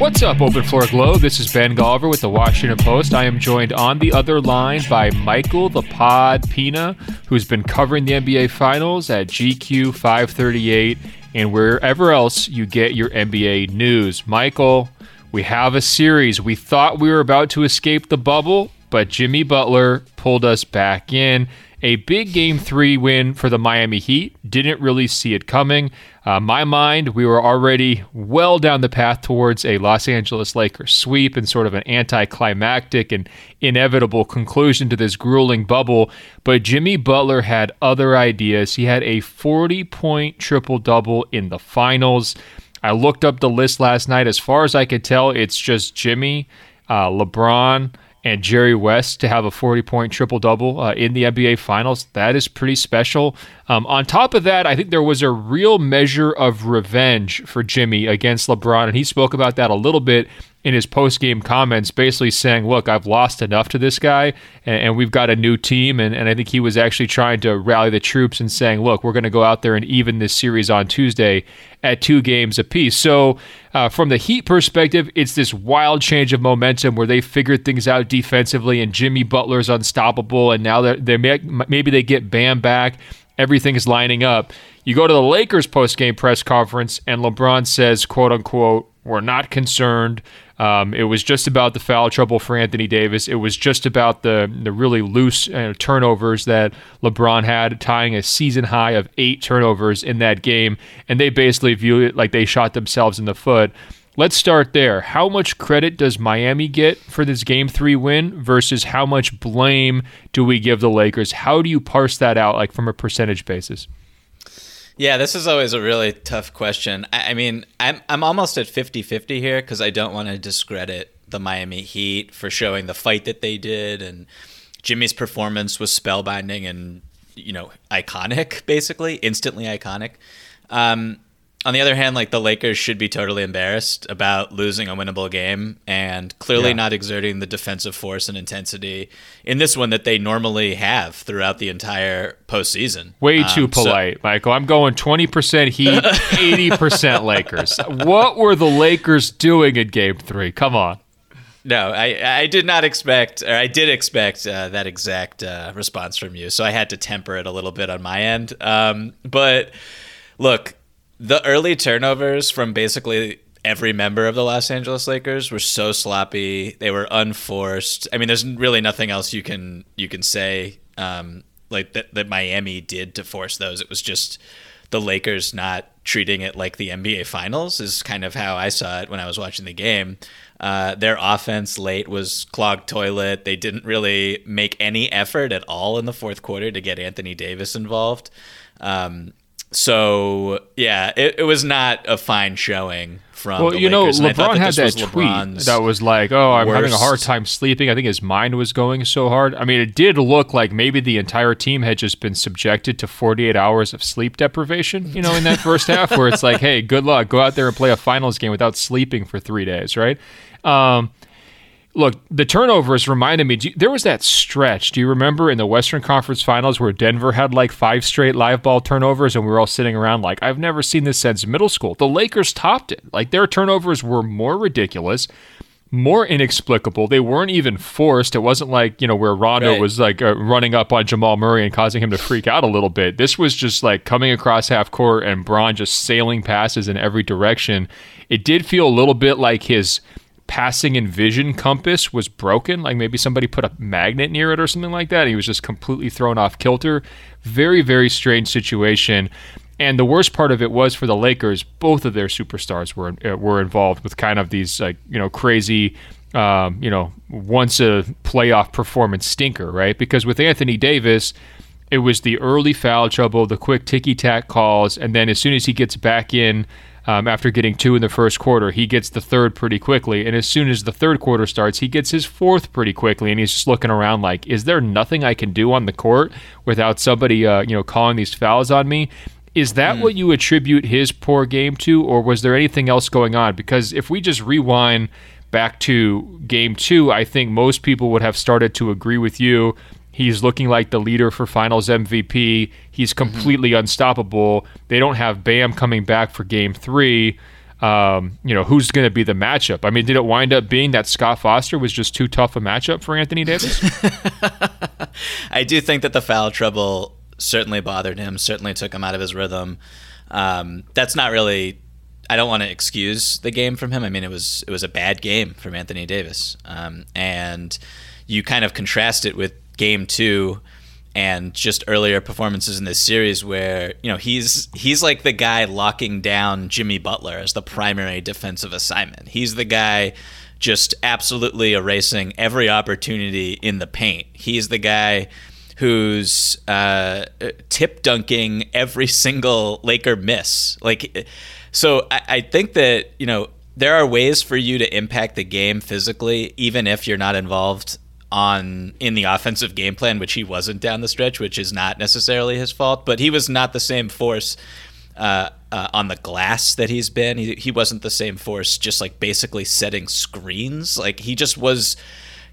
What's up, Open Floor Glow? This is Ben Golliver with the Washington Post. I am joined on the other line by Michael the Pod Pina, who's been covering the NBA Finals at GQ 538 and wherever else you get your NBA news. Michael, we have a series. We thought we were about to escape the bubble, but Jimmy Butler pulled us back in. A big game three win for the Miami Heat. Didn't really see it coming. Uh, my mind, we were already well down the path towards a Los Angeles Lakers sweep and sort of an anticlimactic and inevitable conclusion to this grueling bubble. But Jimmy Butler had other ideas. He had a 40 point triple double in the finals. I looked up the list last night. As far as I could tell, it's just Jimmy, uh, LeBron, and Jerry West to have a 40 point triple double uh, in the NBA Finals. That is pretty special. Um, on top of that, I think there was a real measure of revenge for Jimmy against LeBron, and he spoke about that a little bit in his post game comments, basically saying, Look, I've lost enough to this guy, and, and we've got a new team. And, and, I think he was actually trying to rally the troops and saying, Look, we're going to go out there and even this series on Tuesday at two games apiece. So, uh, from the Heat perspective, it's this wild change of momentum where they figured things out defensively, and Jimmy Butler's unstoppable. And now they're, they maybe they get Bam back. Everything is lining up. You go to the Lakers post game press conference, and LeBron says, quote unquote, we're not concerned. Um, it was just about the foul trouble for Anthony Davis. It was just about the the really loose uh, turnovers that LeBron had, tying a season high of eight turnovers in that game. And they basically view it like they shot themselves in the foot. Let's start there. How much credit does Miami get for this game three win versus how much blame do we give the Lakers? How do you parse that out, like from a percentage basis? Yeah, this is always a really tough question. I, I mean, I'm I'm almost at 50-50 here because I don't want to discredit the Miami Heat for showing the fight that they did and Jimmy's performance was spellbinding and you know iconic, basically instantly iconic. Um, on the other hand, like the Lakers should be totally embarrassed about losing a winnable game and clearly yeah. not exerting the defensive force and intensity in this one that they normally have throughout the entire postseason. Way too um, polite, so- Michael. I'm going 20% Heat, 80% Lakers. What were the Lakers doing in game three? Come on. No, I, I did not expect, or I did expect uh, that exact uh, response from you. So I had to temper it a little bit on my end. Um, but look, the early turnovers from basically every member of the Los Angeles Lakers were so sloppy. They were unforced. I mean, there's really nothing else you can you can say um, like that, that Miami did to force those. It was just the Lakers not treating it like the NBA Finals is kind of how I saw it when I was watching the game. Uh, their offense late was clogged toilet. They didn't really make any effort at all in the fourth quarter to get Anthony Davis involved. Um, so yeah, it, it was not a fine showing from. Well, you Lakers. know, LeBron had that tweet LeBron's that was like, "Oh, I'm worst. having a hard time sleeping." I think his mind was going so hard. I mean, it did look like maybe the entire team had just been subjected to 48 hours of sleep deprivation. You know, in that first half, where it's like, "Hey, good luck. Go out there and play a finals game without sleeping for three days." Right. Um, look, the turnovers reminded me. You, there was that stretch. Do you remember in the Western Conference Finals where Denver had like five straight live ball turnovers, and we were all sitting around like, I've never seen this since middle school. The Lakers topped it. Like their turnovers were more ridiculous. More inexplicable. They weren't even forced. It wasn't like, you know, where Rondo right. was like uh, running up on Jamal Murray and causing him to freak out a little bit. This was just like coming across half court and Bron just sailing passes in every direction. It did feel a little bit like his passing and vision compass was broken. Like maybe somebody put a magnet near it or something like that. He was just completely thrown off kilter. Very, very strange situation. And the worst part of it was for the Lakers, both of their superstars were uh, were involved with kind of these like you know crazy, um, you know once a playoff performance stinker, right? Because with Anthony Davis, it was the early foul trouble, the quick ticky tack calls, and then as soon as he gets back in um, after getting two in the first quarter. He gets the third pretty quickly. And as soon as the third quarter starts, he gets his fourth pretty quickly. And he's just looking around like, is there nothing I can do on the court without somebody, uh, you know, calling these fouls on me? Is that mm. what you attribute his poor game to, or was there anything else going on? Because if we just rewind back to game two, I think most people would have started to agree with you. He's looking like the leader for finals MVP. He's mm-hmm. completely mm-hmm. unstoppable. They don't have Bam coming back for game three. Um, you know, who's going to be the matchup? I mean, did it wind up being that Scott Foster was just too tough a matchup for Anthony Davis? I do think that the foul trouble certainly bothered him, certainly took him out of his rhythm. Um, that's not really. I don't want to excuse the game from him. I mean, it was it was a bad game from Anthony Davis, um, and you kind of contrast it with Game Two and just earlier performances in this series where you know he's he's like the guy locking down Jimmy Butler as the primary defensive assignment. He's the guy just absolutely erasing every opportunity in the paint. He's the guy who's uh, tip dunking every single Laker miss. Like, so I, I think that you know there are ways for you to impact the game physically, even if you're not involved on in the offensive game plan, which he wasn't down the stretch, which is not necessarily his fault. But he was not the same force uh, uh, on the glass that he's been. He, he wasn't the same force, just like basically setting screens. Like he just was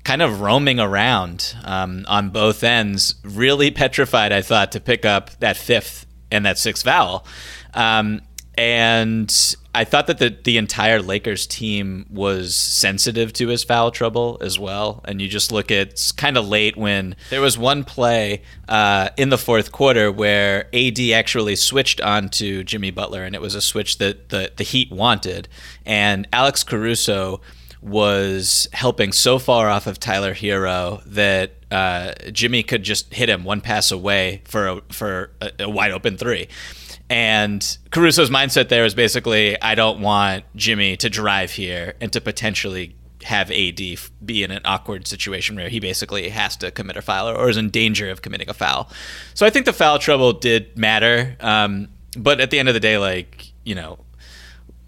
kind of roaming around um, on both ends, really petrified, I thought, to pick up that fifth and that sixth foul. Um, and I thought that the, the entire Lakers team was sensitive to his foul trouble as well. And you just look at kind of late when there was one play uh, in the fourth quarter where AD actually switched on to Jimmy Butler, and it was a switch that the, the Heat wanted. And Alex Caruso was helping so far off of Tyler Herro that uh, Jimmy could just hit him one pass away for a, for a, a wide open three. And Caruso's mindset there is basically, I don't want Jimmy to drive here and to potentially have AD be in an awkward situation where he basically has to commit a foul or is in danger of committing a foul. So I think the foul trouble did matter. Um, but at the end of the day, like, you know,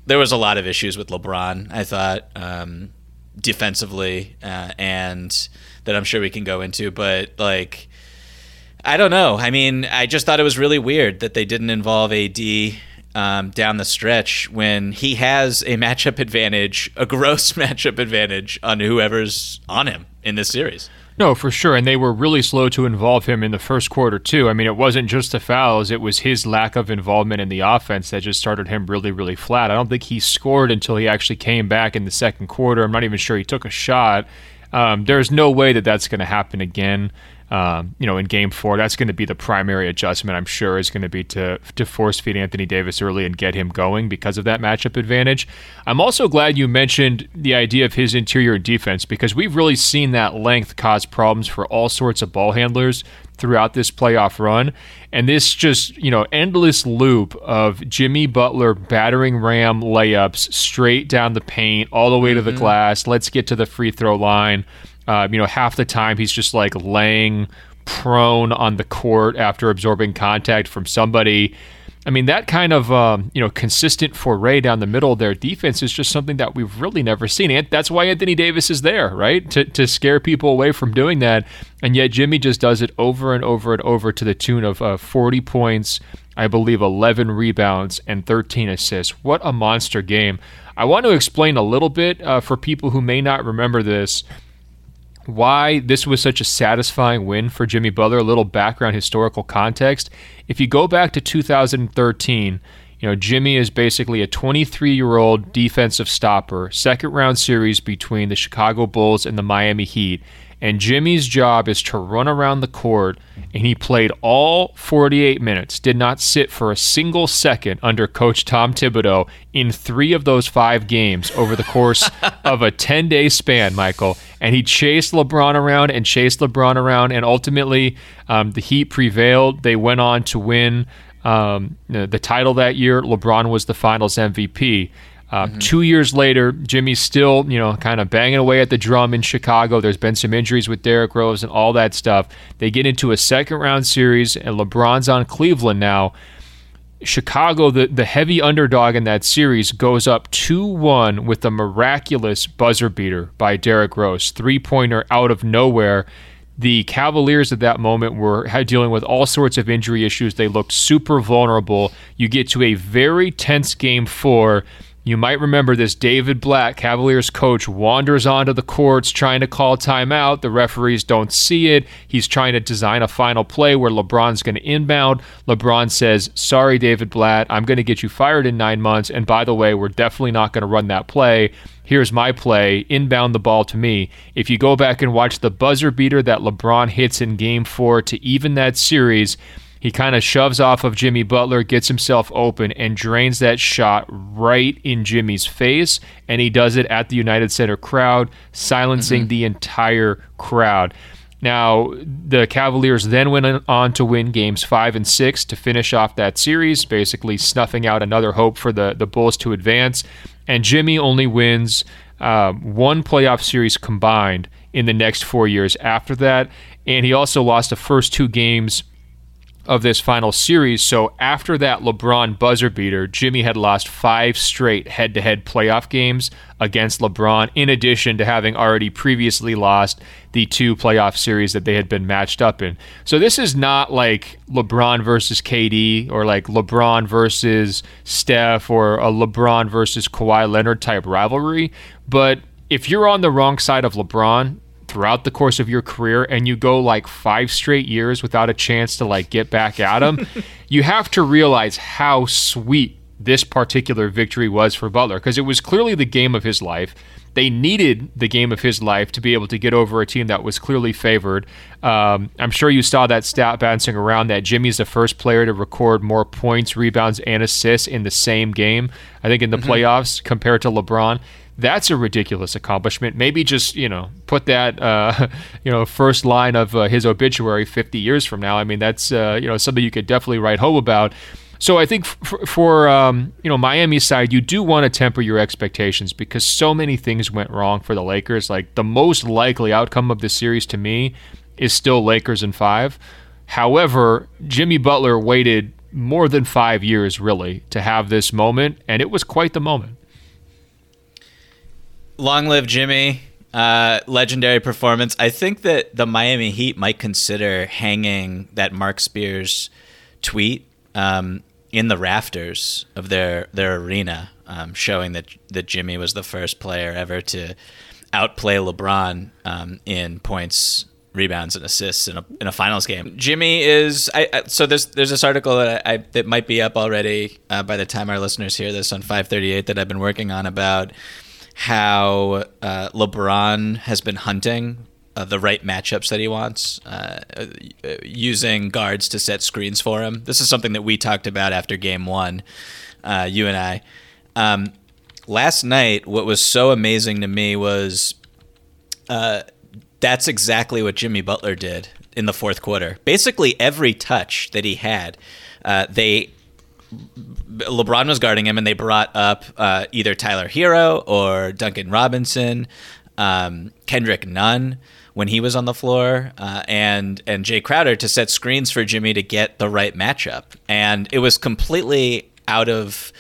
there was a lot of issues with LeBron. I thought um, defensively, uh, and that I'm sure we can go into. But like, I don't know. I mean, I just thought it was really weird that they didn't involve AD um, down the stretch when he has a matchup advantage, a gross matchup advantage on whoever's on him in this series. No, for sure. And they were really slow to involve him in the first quarter, too. I mean, it wasn't just the fouls, it was his lack of involvement in the offense that just started him really, really flat. I don't think he scored until he actually came back in the second quarter. I'm not even sure he took a shot. Um, there's no way that that's going to happen again um, you know, in Game Four. That's going to be the primary adjustment. I'm sure is going to be to to force feed Anthony Davis early and get him going because of that matchup advantage. I'm also glad you mentioned the idea of his interior defense because we've really seen that length cause problems for all sorts of ball handlers throughout this playoff run. And this just, you know, endless loop of Jimmy Butler battering ram layups straight down the paint, all the way to the mm-hmm. glass. Let's get to the free throw line. Uh, you know, half the time he's just like laying prone on the court after absorbing contact from somebody. I mean, that kind of um, you know consistent foray down the middle of their defense is just something that we've really never seen. And that's why Anthony Davis is there, right? To to scare people away from doing that. And yet Jimmy just does it over and over and over to the tune of uh, 40 points, I believe 11 rebounds and 13 assists. What a monster game! I want to explain a little bit uh, for people who may not remember this why this was such a satisfying win for Jimmy Butler, a little background historical context. If you go back to 2013, you know, Jimmy is basically a 23 year old defensive stopper, second round series between the Chicago Bulls and the Miami Heat. And Jimmy's job is to run around the court, and he played all 48 minutes, did not sit for a single second under Coach Tom Thibodeau in three of those five games over the course of a 10 day span, Michael. And he chased LeBron around and chased LeBron around, and ultimately um, the Heat prevailed. They went on to win um, the title that year. LeBron was the finals MVP. Uh, mm-hmm. Two years later, Jimmy's still, you know, kind of banging away at the drum in Chicago. There's been some injuries with Derrick Rose and all that stuff. They get into a second round series, and LeBron's on Cleveland now. Chicago, the, the heavy underdog in that series, goes up 2 1 with a miraculous buzzer beater by Derrick Rose, three pointer out of nowhere. The Cavaliers at that moment were dealing with all sorts of injury issues. They looked super vulnerable. You get to a very tense game four you might remember this David Blatt, Cavaliers coach, wanders onto the courts trying to call timeout. The referees don't see it. He's trying to design a final play where LeBron's going to inbound. LeBron says, Sorry, David Blatt, I'm going to get you fired in nine months. And by the way, we're definitely not going to run that play. Here's my play inbound the ball to me. If you go back and watch the buzzer beater that LeBron hits in game four to even that series, he kind of shoves off of Jimmy Butler, gets himself open, and drains that shot right in Jimmy's face. And he does it at the United Center crowd, silencing mm-hmm. the entire crowd. Now, the Cavaliers then went on to win games five and six to finish off that series, basically snuffing out another hope for the, the Bulls to advance. And Jimmy only wins uh, one playoff series combined in the next four years after that. And he also lost the first two games of this final series. So after that LeBron buzzer beater, Jimmy had lost five straight head to head playoff games against LeBron, in addition to having already previously lost the two playoff series that they had been matched up in. So this is not like LeBron versus KD or like LeBron versus Steph or a LeBron versus Kawhi Leonard type rivalry. But if you're on the wrong side of LeBron, throughout the course of your career and you go like five straight years without a chance to like get back at him, you have to realize how sweet this particular victory was for Butler because it was clearly the game of his life. They needed the game of his life to be able to get over a team that was clearly favored. Um, I'm sure you saw that stat bouncing around that Jimmy's the first player to record more points, rebounds, and assists in the same game. I think in the mm-hmm. playoffs compared to LeBron that's a ridiculous accomplishment. Maybe just you know put that uh, you know first line of uh, his obituary 50 years from now. I mean that's uh, you know something you could definitely write home about. So I think f- for um, you know Miami side, you do want to temper your expectations because so many things went wrong for the Lakers. Like the most likely outcome of the series to me is still Lakers in five. However, Jimmy Butler waited more than five years really to have this moment, and it was quite the moment long live Jimmy. Uh, legendary performance. I think that the Miami Heat might consider hanging that Mark Spears tweet um, in the rafters of their their arena, um, showing that that Jimmy was the first player ever to outplay LeBron um, in points, rebounds, and assists in a in a finals game. Jimmy is I, I so there's there's this article that I, that might be up already uh, by the time our listeners hear this on 538 that I've been working on about how uh, LeBron has been hunting uh, the right matchups that he wants, uh, uh, using guards to set screens for him. This is something that we talked about after game one, uh, you and I. Um, last night, what was so amazing to me was uh, that's exactly what Jimmy Butler did in the fourth quarter. Basically, every touch that he had, they LeBron was guarding him, and they brought up uh, either Tyler Herro or Duncan Robinson, um, Kendrick Nunn when he was on the floor, uh, and and Jae Crowder to set screens for Jimmy to get the right matchup, and it was completely out of.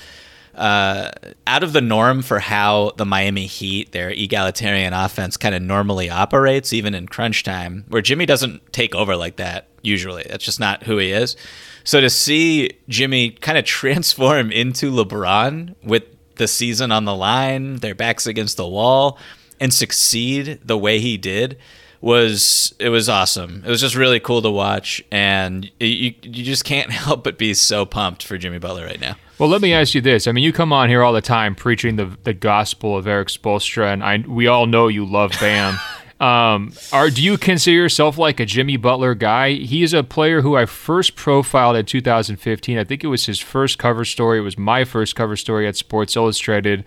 Uh, out of the norm for how the Miami Heat, their egalitarian offense, kind of normally operates, even in crunch time, where Jimmy doesn't take over like that usually. That's just not who he is. So to see Jimmy kind of transform into LeBron with the season on the line, their backs against the wall, and succeed the way he did was it was awesome. It was just really cool to watch, and you you just can't help but be so pumped for Jimmy Butler right now. Well, let me ask you this. I mean, you come on here all the time preaching the the gospel of Erik Spoelstra, and I we all know you love Bam. Um, are do you consider yourself like a Jimmy Butler guy? He is a player who I first profiled in 2015. I think it was his first cover story. It was my first cover story at Sports Illustrated.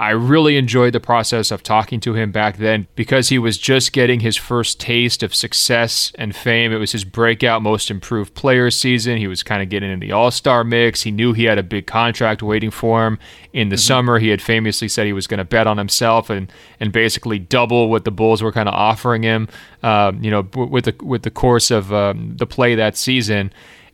I really enjoyed the process of talking to him back then because he was just getting his first taste of success and fame. It was his breakout most improved player season. He was kind of getting in the all star mix. He knew he had a big contract waiting for him. In the mm-hmm. summer, he had famously said he was going to bet on himself and, and basically double what the Bulls were kind of offering him, uh, you know, with the, with the course of um, the play that season.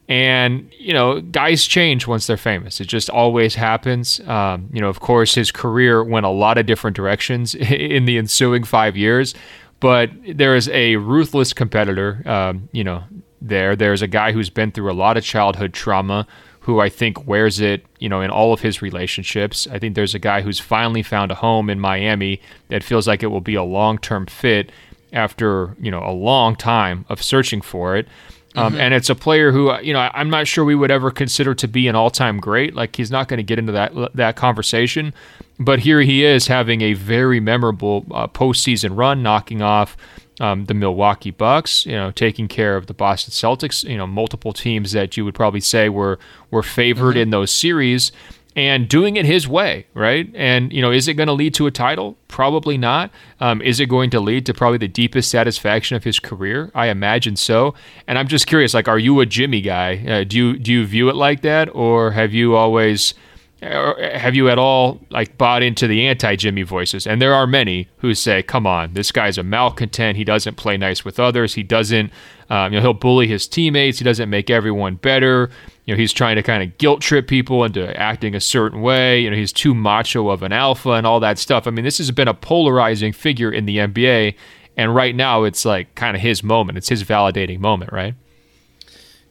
And, you know, guys change once they're famous. It just always happens. Um, you know, of course, his career went a lot of different directions in the ensuing five years, but there is a ruthless competitor, um, you know, there. There's a guy who's been through a lot of childhood trauma who I think wears it, you know, in all of his relationships. I think there's a guy who's finally found a home in Miami that feels like it will be a long-term fit after, you know, a long time of searching for it. Um, mm-hmm. And it's a player who, you know, I'm not sure we would ever consider to be an all-time great. Like he's not going to get into that that conversation, but here he is having a very memorable uh, postseason run, knocking off um, the Milwaukee Bucks, you know, taking care of the Boston Celtics, you know, multiple teams that you would probably say were were favored mm-hmm. in those series and doing it his way, right? And you know, is it going to lead to a title? Probably not. Um, is it going to lead to probably the deepest satisfaction of his career? I imagine so. And I'm just curious, like, are you a Jimmy guy? Uh, do you do you view it like that, or have you always have you at all like bought into the anti-Jimmy voices? And there are many who say, "Come on, this guy's a malcontent. He doesn't play nice with others. He doesn't, um, you know, he'll bully his teammates. He doesn't make everyone better." you know, he's trying to kind of guilt trip people into acting a certain way. You know, he's too macho of an alpha and all that stuff. I mean, this has been a polarizing figure in the NBA, and right now it's like kind of his moment. It's his validating moment, right?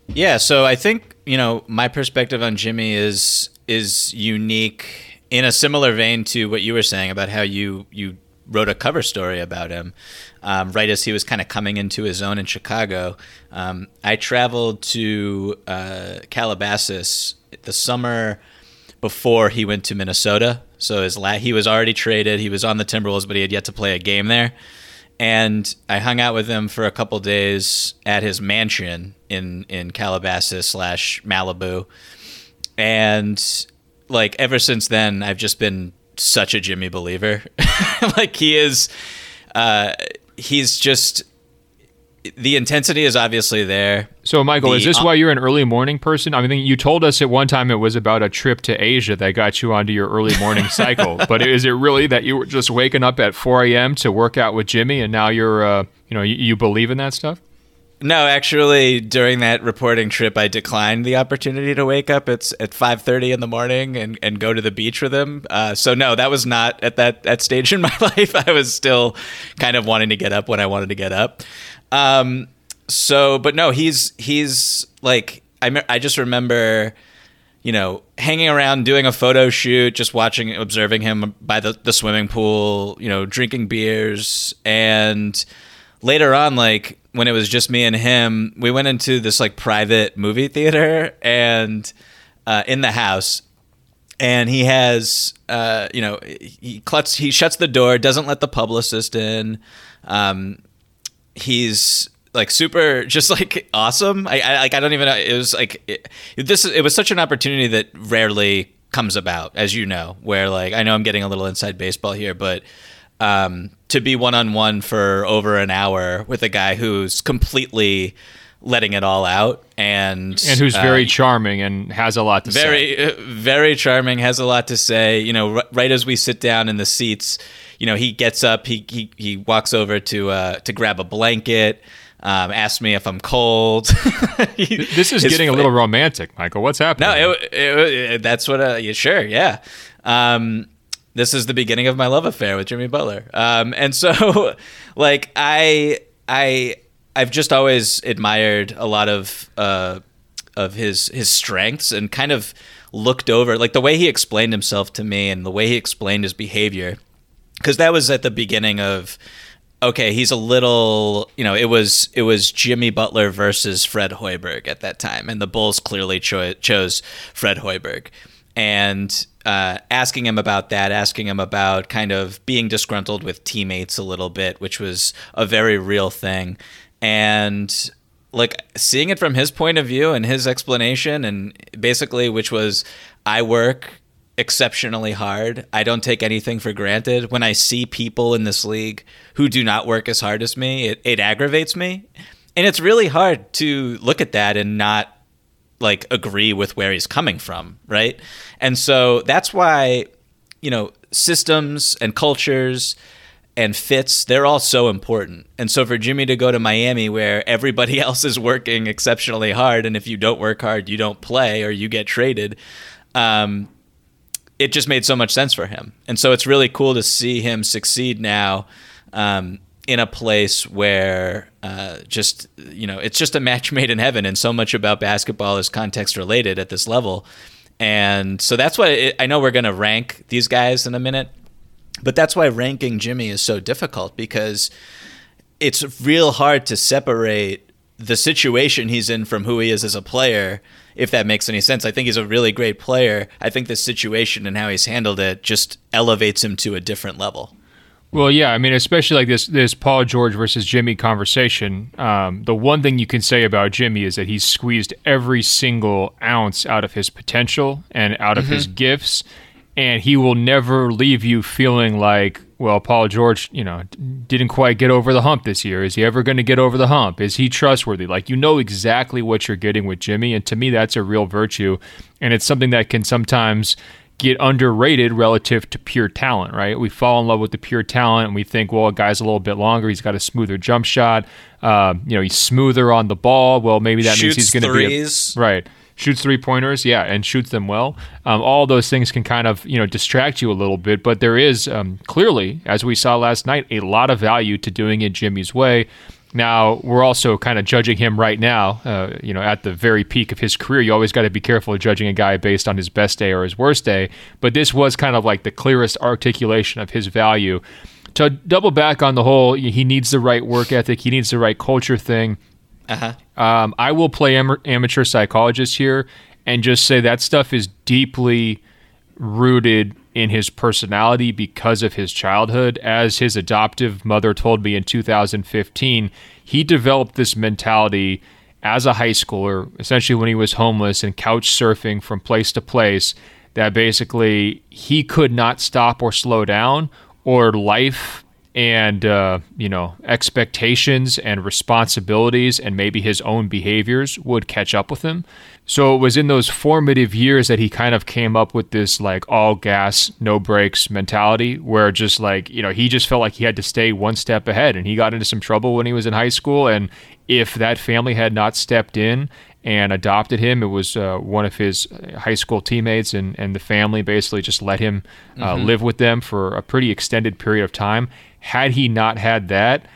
Yeah. So I think you know my perspective on Jimmy is is unique in a similar vein to what you were saying about how you you wrote a cover story about him um, right as he was kind of coming into his own in Chicago. Um, I traveled to uh, Calabasas the summer before he went to Minnesota. So his la- he was already traded. He was on the Timberwolves, but he had yet to play a game there. And I hung out with him for a couple days at his mansion in in Calabasas slash Malibu, and like ever since then, I've just been such a Jimmy believer. like he is, uh, he's just the intensity is obviously there. So, Michael, the, is this why you're an early morning person? I mean, you told us at one time it was about a trip to Asia that got you onto your early morning cycle. but is it really that you were just waking up at 4 a.m. to work out with Jimmy, and now you're, uh, you know, you, you believe in that stuff? No, actually, during that reporting trip, I declined the opportunity to wake up at at five thirty in the morning and, and go to the beach with him. Uh, so no, that was not at that that stage in my life. I was still kind of wanting to get up when I wanted to get up. Um, so, but no, he's he's like I I just remember, you know, hanging around doing a photo shoot, just watching, observing him by the the swimming pool, you know, drinking beers, and later on, like when it was just me and him, we went into this like private movie theater and uh, in the house. And he has, uh, you know, he clutch, he shuts the door, doesn't let the publicist in. Um, he's like super, just like awesome. I, I like I don't even know. It was like it, this. It was such an opportunity that rarely comes about, as you know. Where like I know I'm getting a little inside baseball here, but um, to be one on one for over an hour with a guy who's completely letting it all out and and who's very uh, charming and has a lot to very, say. Very uh, very charming, has a lot to say. You know, r- right as we sit down in the seats, you know, he gets up, he he, he walks over to uh, to grab a blanket. Um, asks me if I'm cold. he, this is getting a little romantic, Michael. What's happening? No, it, it, it, that's what. Uh, sure, yeah. Um, this is the beginning of my love affair with Jimmy Butler. Um, and so, like, I, I, I've just always admired a lot of uh, of his his strengths and kind of looked over, like the way he explained himself to me and the way he explained his behavior, because that was at the beginning of. Okay, he's a little, you know, it was it was Jimmy Butler versus Fred Hoiberg at that time, and the Bulls clearly cho- chose Fred Hoiberg and uh, asking him about that, asking him about kind of being disgruntled with teammates a little bit, which was a very real thing. And like seeing it from his point of view and his explanation, and basically, which was, I work exceptionally hard. I don't take anything for granted. When I see people in this league who do not work as hard as me, it, it aggravates me. And it's really hard to look at that and not like agree with where he's coming from, right? And so that's why, you know, systems and cultures and fits, they're all so important. And so for Jimmy to go to Miami where everybody else is working exceptionally hard, and if you don't work hard, you don't play or you get traded, um, it just made so much sense for him. And so it's really cool to see him succeed now um, in a place where uh, just, you know, it's just a match made in heaven. And so much about basketball is context related at this level. And so that's why it, I know we're going to rank these guys in a minute. But that's why ranking Jimmy is so difficult because it's real hard to separate the situation he's in from who he is as a player, if that makes any sense. I think he's a really great player. I think the situation and how he's handled it just elevates him to a different level. Well, yeah, I mean, especially like this this Paul George versus Jimmy conversation. Um, the one thing you can say about Jimmy is that he's squeezed every single ounce out of his potential and out of mm-hmm. his gifts, and he will never leave you feeling like, well, Paul George, you know, didn't quite get over the hump this year. Is he ever going to get over the hump? Is he trustworthy? Like you know exactly what you're getting with Jimmy, and to me, that's a real virtue, and it's something that can sometimes get underrated relative to pure talent, right? We fall in love with the pure talent and we think, well, a guy's a little bit longer. He's got a smoother jump shot. Uh, you know, he's smoother on the ball. Well, maybe that Shoots means he's going to be a, right shoots three pointers, yeah, and shoots them well. Um, all those things can kind of you know distract you a little bit, but there is um, clearly, as we saw last night, a lot of value to doing it Jimmy's way. Now we're also kind of judging him right now, uh, you know, at the very peak of his career. You always got to be careful of judging a guy based on his best day or his worst day. But this was kind of like the clearest articulation of his value. To double back on the whole, he needs the right work ethic, he needs the right culture thing. Uh-huh. Um, I will play am- amateur psychologist here and just say that stuff is deeply rooted in his personality because of his childhood. As his adoptive mother told me in 2015, he developed this mentality as a high schooler, essentially when he was homeless and couch surfing from place to place, that basically he could not stop or slow down, or life and uh, you know expectations and responsibilities and maybe his own behaviors would catch up with him so it was in those formative years that he kind of came up with this like all gas no brakes mentality where just like you know he just felt like he had to stay one step ahead and he got into some trouble when he was in high school and if that family had not stepped in and adopted him. It was uh, one of his high school teammates, and, and the family basically just let him uh, mm-hmm. live with them for a pretty extended period of time. Had he not had that,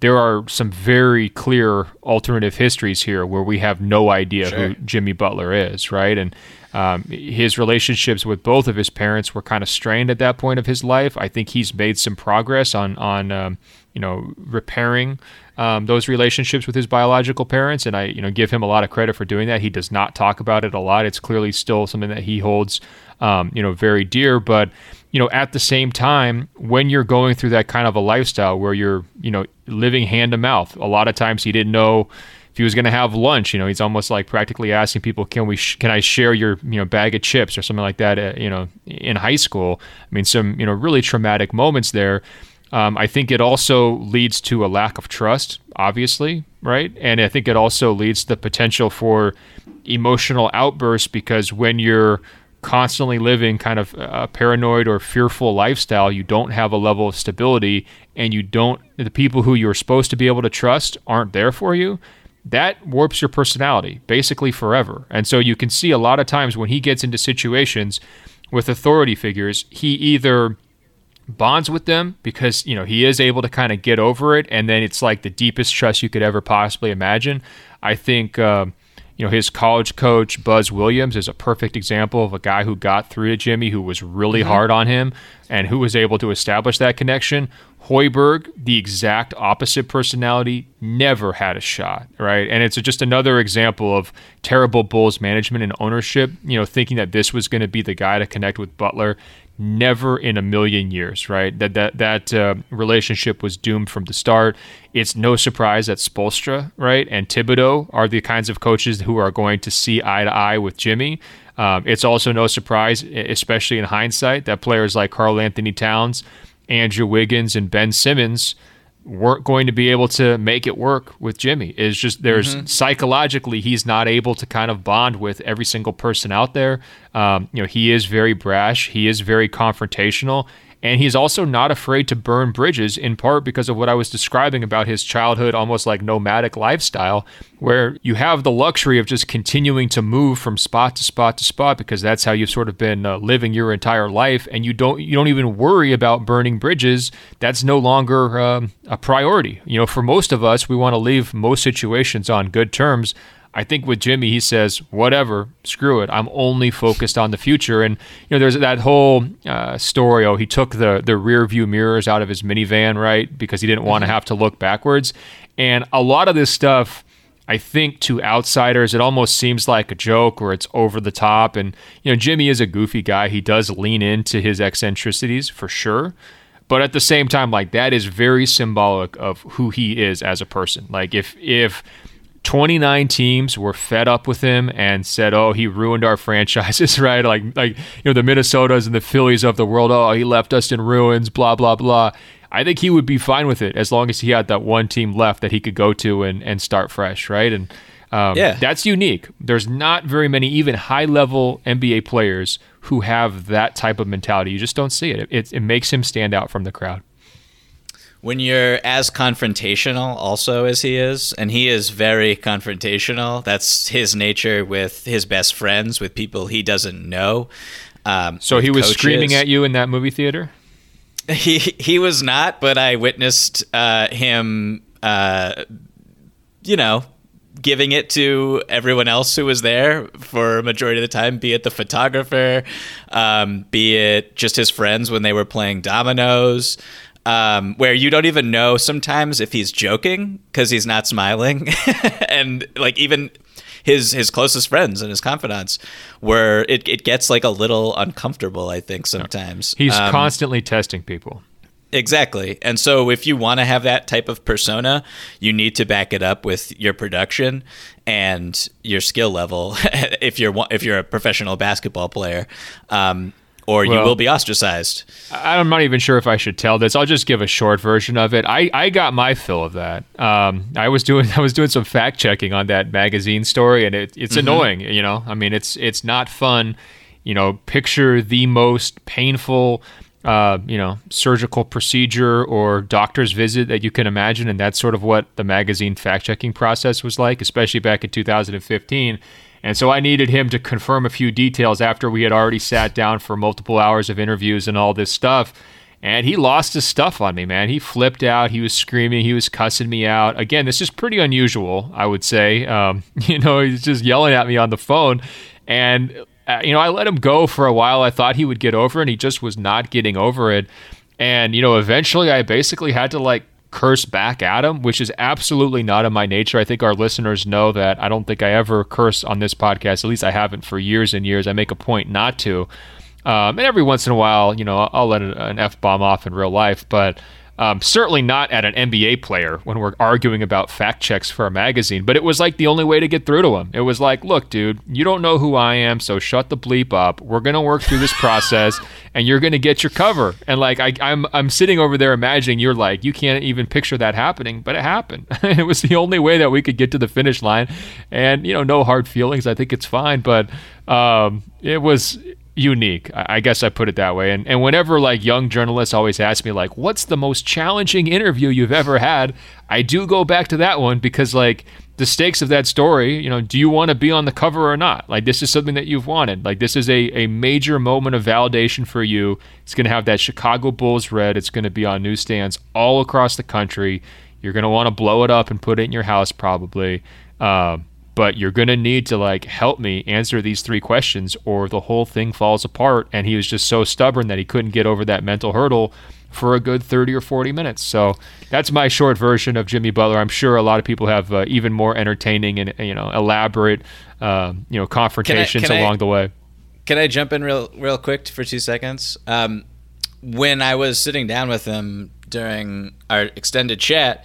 there are some very clear alternative histories here where we have no idea sure. who Jimmy Butler is, right? And um, his relationships with both of his parents were kind of strained at that point of his life. I think he's made some progress on on um, you know repairing um, those relationships with his biological parents, and I you know give him a lot of credit for doing that. He does not talk about it a lot. It's clearly still something that he holds um, you know very dear, but you know, at the same time, when you're going through that kind of a lifestyle where you're, you know, living hand to mouth, a lot of times he didn't know if he was going to have lunch. You know, he's almost like practically asking people, "Can we? Sh- can I share your, you know, bag of chips or something like that?" Uh, you know, in high school. I mean, some, you know, really traumatic moments there. Um, I think it also leads to a lack of trust, obviously, right? And I think it also leads to the potential for emotional outbursts because when you're constantly living kind of a paranoid or fearful lifestyle, you don't have a level of stability and you don't, the people who you're supposed to be able to trust aren't there for you, that warps your personality basically forever. And so you can see a lot of times when he gets into situations with authority figures, he either bonds with them because you know he is able to kind of get over it and then it's like the deepest trust you could ever possibly imagine i think uh, you know, his college coach, Buzz Williams, is a perfect example of a guy who got through to Jimmy, who was really mm-hmm. hard on him and who was able to establish that connection. Hoiberg, the exact opposite personality, never had a shot, right? And it's just another example of terrible Bulls management and ownership, you know, thinking that this was going to be the guy to connect with Butler never in a million years, right? That that that uh, relationship was doomed from the start. It's no surprise that Spoelstra, right, and Thibodeau are the kinds of coaches who are going to see eye to eye with Jimmy. Um, it's also no surprise, especially in hindsight, that players like Karl-Anthony Towns, Andrew Wiggins, and Ben Simmons weren't going to be able to make it work with Jimmy. Is just there's mm-hmm. psychologically he's not able to kind of bond with every single person out there. Um, you know, he is very brash, he is very confrontational, And he's also not afraid to burn bridges, in part because of what I was describing about his childhood, almost like nomadic lifestyle, where you have the luxury of just continuing to move from spot to spot to spot because that's how you've sort of been uh, living your entire life, and you don't you don't even worry about burning bridges. That's no longer um, a priority. You know, for most of us, we want to leave most situations on good terms. I think with Jimmy, he says, whatever, screw it. I'm only focused on the future. And, you know, there's that whole uh, story. Oh, he took the, the rear view mirrors out of his minivan, right? Because he didn't want to mm-hmm. have to look backwards. And a lot of this stuff, I think to outsiders, it almost seems like a joke or it's over the top. And, you know, Jimmy is a goofy guy. He does lean into his eccentricities for sure. But at the same time, like that is very symbolic of who he is as a person. Like if, if, 29 teams were fed up with him and said, "Oh, he ruined our franchises," right? Like like you know the Minnesotas and the Phillies of the world. Oh, he left us in ruins. Blah blah blah. I think he would be fine with it as long as he had that one team left that he could go to and, and start fresh, right? And um, yeah. that's unique. There's not very many even high level NBA players who have that type of mentality. You just don't see it. It, it makes him stand out from the crowd when you're as confrontational also as he is and he is very confrontational that's his nature with his best friends with people he doesn't know um, so he was coaches. screaming at you in that movie theater he he was not but i witnessed uh, him uh, you know giving it to everyone else who was there for a majority of the time, be it the photographer, um, be it just his friends when they were playing dominoes um, where you don't even know sometimes if he's joking because he's not smiling, and like even his his closest friends and his confidants, where it, it gets like a little uncomfortable. I think sometimes he's um, constantly testing people. Exactly. And so if you want to have that type of persona, you need to back it up with your production and your skill level if you're if you're a professional basketball player. Um, or well, you will be ostracized. I'm not even sure if I should tell this. I'll just give a short version of it. I, I got my fill of that. Um, I was doing I was doing some fact checking on that magazine story, and it, it's mm-hmm. annoying. You know, I mean, it's it's not fun. You know, picture the most painful. Uh, you know, surgical procedure or doctor's visit that you can imagine, and that's sort of what the magazine fact checking process was like, especially back in 2015 and so I needed him to confirm a few details after we had already sat down for multiple hours of interviews and all this stuff. And he lost his stuff on me, man. He flipped out. He was screaming. He was cussing me out. Again, this is pretty unusual, I would say. Um, you know, he's just yelling at me on the phone. And, uh, you know, I let him go for a while. I thought he would get over it, and he just was not getting over it. And, you know, eventually I basically had to, like, curse back at him, which is absolutely not in my nature. I think our listeners know that I don't think I ever curse on this podcast. At least I haven't for years and years. I make a point not to. Um, and every once in a while, you know, I'll let an F bomb off in real life, but um, certainly not at an NBA player when we're arguing about fact checks for a magazine, but it was like the only way to get through to him. It was like, look, dude, you don't know who I am, so shut the bleep up. We're gonna work through this process, and you're gonna get your cover. And like, I, I'm I'm sitting over there imagining you're like, you can't even picture that happening, but it happened. it was the only way that we could get to the finish line, and you know, no hard feelings. I think it's fine, but um, it was unique. I guess I put it that way. And and whenever like young journalists always ask me like, "What's the most challenging interview you've ever had?" I do go back to that one because like the stakes of that story, you know, do you want to be on the cover or not? Like this is something that you've wanted. Like this is a a major moment of validation for you. It's going to have that Chicago Bulls red. It's going to be on newsstands all across the country. You're going to want to blow it up and put it in your house probably. Uh, but you're going to need to like help me answer these three questions or the whole thing falls apart. And he was just so stubborn that he couldn't get over that mental hurdle for a good 30 or 40 minutes. So that's my short version of jimmy butler. I'm sure a lot of people have uh, even more entertaining and you know elaborate uh, you know confrontations can I, can along I, the way. Can i jump in real real quick for two seconds? Um, when i was sitting down with him during our extended chat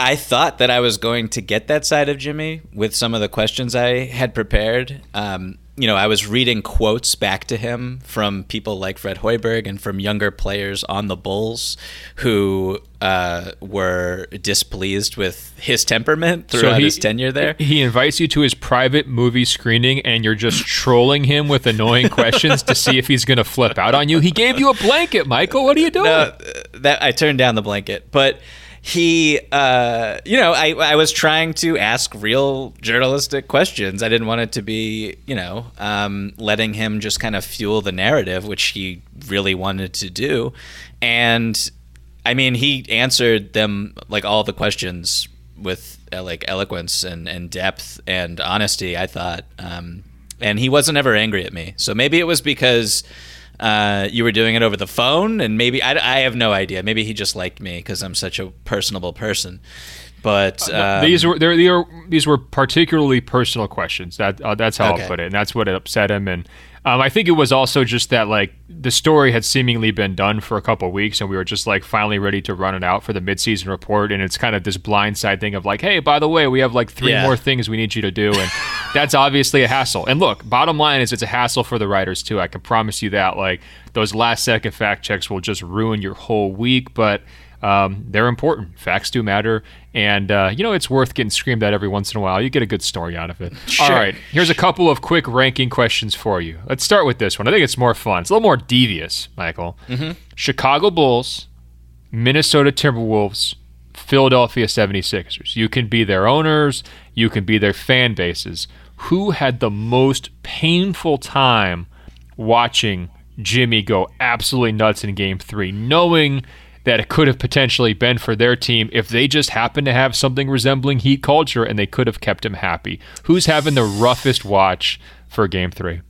I thought that I was going to get that side of Jimmy with some of the questions I had prepared. Um, you know, I was reading quotes back to him from people like Fred Hoiberg and from younger players on the Bulls who uh, were displeased with his temperament throughout he- his tenure there. He invites you to his private movie screening, and you're just trolling him with annoying questions to see if he's going to flip out on you. He gave you a blanket, Michael. What are you doing? No, uh, that I turned down the blanket, but he, uh, you know, I I was trying to ask real journalistic questions. I didn't want it to be, you know, um, letting him just kind of fuel the narrative, which he really wanted to do, and I mean, he answered them like all the questions with uh, like eloquence and, and depth and honesty. I thought, um, and he wasn't ever angry at me. So maybe it was because uh, you were doing it over the phone, and maybe I, I have no idea. Maybe he just liked me because I'm such a personable person. But um, these were they're, these were these were particularly personal questions. That uh, that's how Okay. I'll put it, and that's what upset him. And um, I think it was also just that like the story had seemingly been done for a couple weeks, and we were just like finally ready to run it out for the midseason report. And it's kind of this blindside thing of like, hey, by the way, we have like three Yeah. more things we need you to do, and that's obviously a hassle. And look, bottom line is it's a hassle for the writers too. I can promise you that. Like those last second fact checks will just ruin your whole week, but um, they're important. Facts do matter, and uh, you know it's worth getting screamed at every once in a while. You get a good story out of it. All Sure. right, here's a couple of quick ranking questions for you. Let's start with this one. I think it's more fun. It's a little more devious, Michael. Chicago Bulls, Minnesota Timberwolves, Philadelphia 76ers. You can be their owners, you can be their fan bases. Who had the most painful time watching Jimmy go absolutely nuts in game three, knowing that it could have potentially been for their team if they just happened to have something resembling heat culture and they could have kept him happy? Who's having the roughest watch for game three?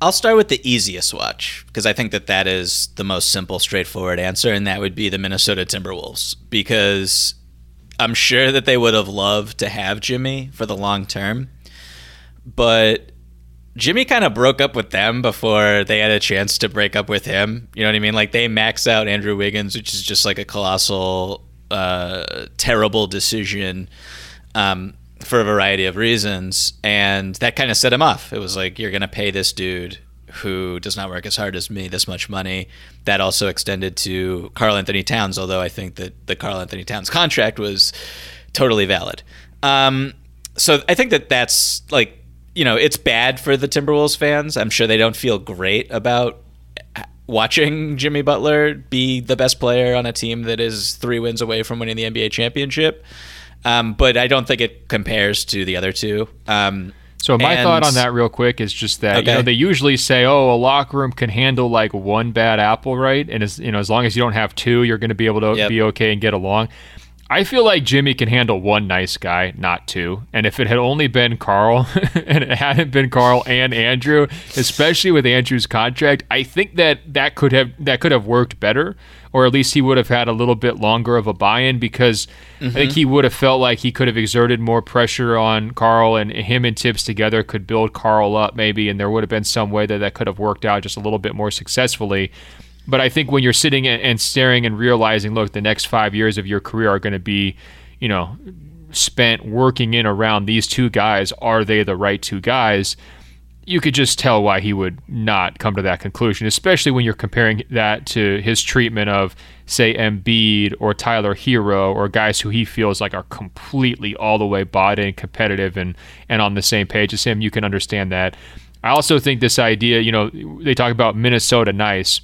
I'll start with the easiest watch because I think that that is the most simple, straightforward answer, and that would be the Minnesota Timberwolves because I'm sure that they would have loved to have Jimmy for the long term, but Jimmy kind of broke up with them before they had a chance to break up with him. You know what I mean? Like they max out Andrew Wiggins, which is just like a colossal, uh, terrible decision. Um, for a variety of reasons, and that kind of set him off. It was like you're going to pay this dude who does not work as hard as me this much money. That also extended to Karl Anthony Towns, although I think that the Karl Anthony Towns contract was totally valid. Um, so I think that that's like you know it's bad for the Timberwolves fans. I'm sure they don't feel great about watching Jimmy Butler be the best player on a team that is three wins away from winning the NBA championship. Um, but I don't think it compares to the other two. Um, So my and- thought on that, real quick, is just that you know they usually say, "Oh, a locker room can handle like one bad apple, right?" And as you know, as long as you don't have two, you're going to be able to Yep. be okay and get along. I feel like Jimmy can handle one nice guy, not two. And if it had only been Karl, and it hadn't been Karl and Andrew, especially with Andrew's contract, I think that that could have that could have worked better, or at least he would have had a little bit longer of a buy-in because I think mm-hmm. he would have felt like he could have exerted more pressure on Karl, and him and Thibs together could build Karl up maybe, and there would have been some way that that could have worked out just a little bit more successfully. But I think when you're sitting and- staring and realizing, look, the next five years of your career are going to be, you know, spent working in around these two guys. Are they the right two guys? You could just tell why he would not come to that conclusion, especially when you're comparing that to his treatment of, say, Embiid or Tyler Herro or guys who he feels like are completely all the way bought in, competitive, and and on the same page as him. You can understand that. I also think this idea, you know, they talk about Minnesota nice.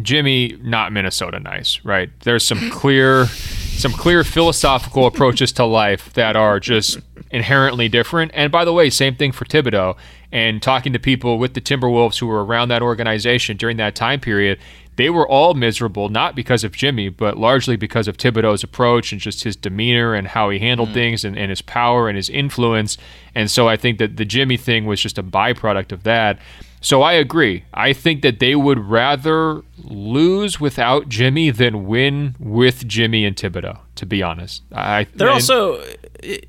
Jimmy, not Minnesota nice, right? There's some clear, some clear philosophical approaches to life that are just inherently different. And by the way, same thing for Thibodeau. And talking to people with the Timberwolves who were around that organization during that time period, they were all miserable, not because of Jimmy, but largely because of Thibodeau's approach and just his demeanor and how he handled mm. things and, and his power and his influence. And so I think that the Jimmy thing was just a byproduct of that. So I agree. I think that they would rather lose without Jimmy than win with Jimmy and Thibodeau. To be honest, I They're and- also,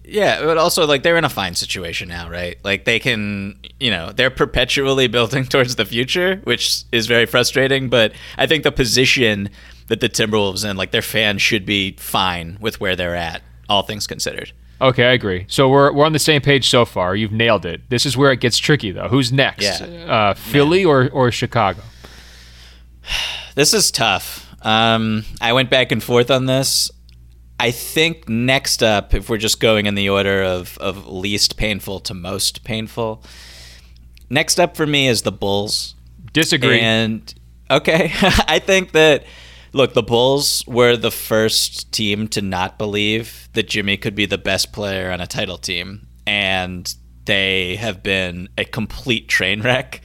yeah, but also like they're in a fine situation now, right? Like they can, you know, they're perpetually building towards the future, which is very frustrating. But I think the position that the Timberwolves in, like their fans, should be fine with where they're at, all things considered. Okay, I agree. So we're we're on the same page so far. You've nailed it. This is where it gets tricky, though. Who's next? Yeah. Uh, Philly or or Chicago? This is tough. Um, I went back and forth on this. I think next up, if we're just going in the order of, of least painful to most painful, next up for me is the Bulls. Disagree. And okay, I think that look, the Bulls were the first team to not believe that Jimmy could be the best player on a title team, and they have been a complete train wreck.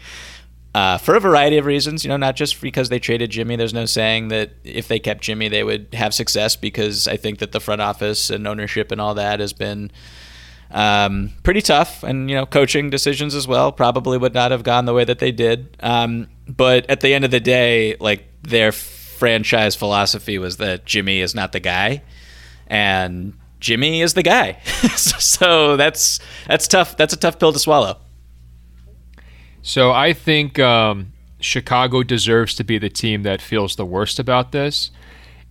Uh, for a variety of reasons, you know, not just because they traded Jimmy. There's no saying that if they kept Jimmy, they would have success because I think that the front office and ownership and all that has been um, pretty tough, and you know, coaching decisions as well probably would not have gone the way that they did. Um, but at the end of the day, like their franchise philosophy was that Jimmy is not the guy, and Jimmy is the guy. so that's that's tough. That's a tough pill to swallow. So I think um, Chicago deserves to be the team that feels the worst about this,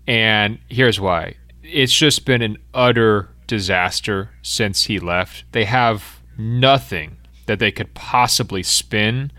and here's why: it's just been an utter disaster since he left. They have nothing that they could possibly spin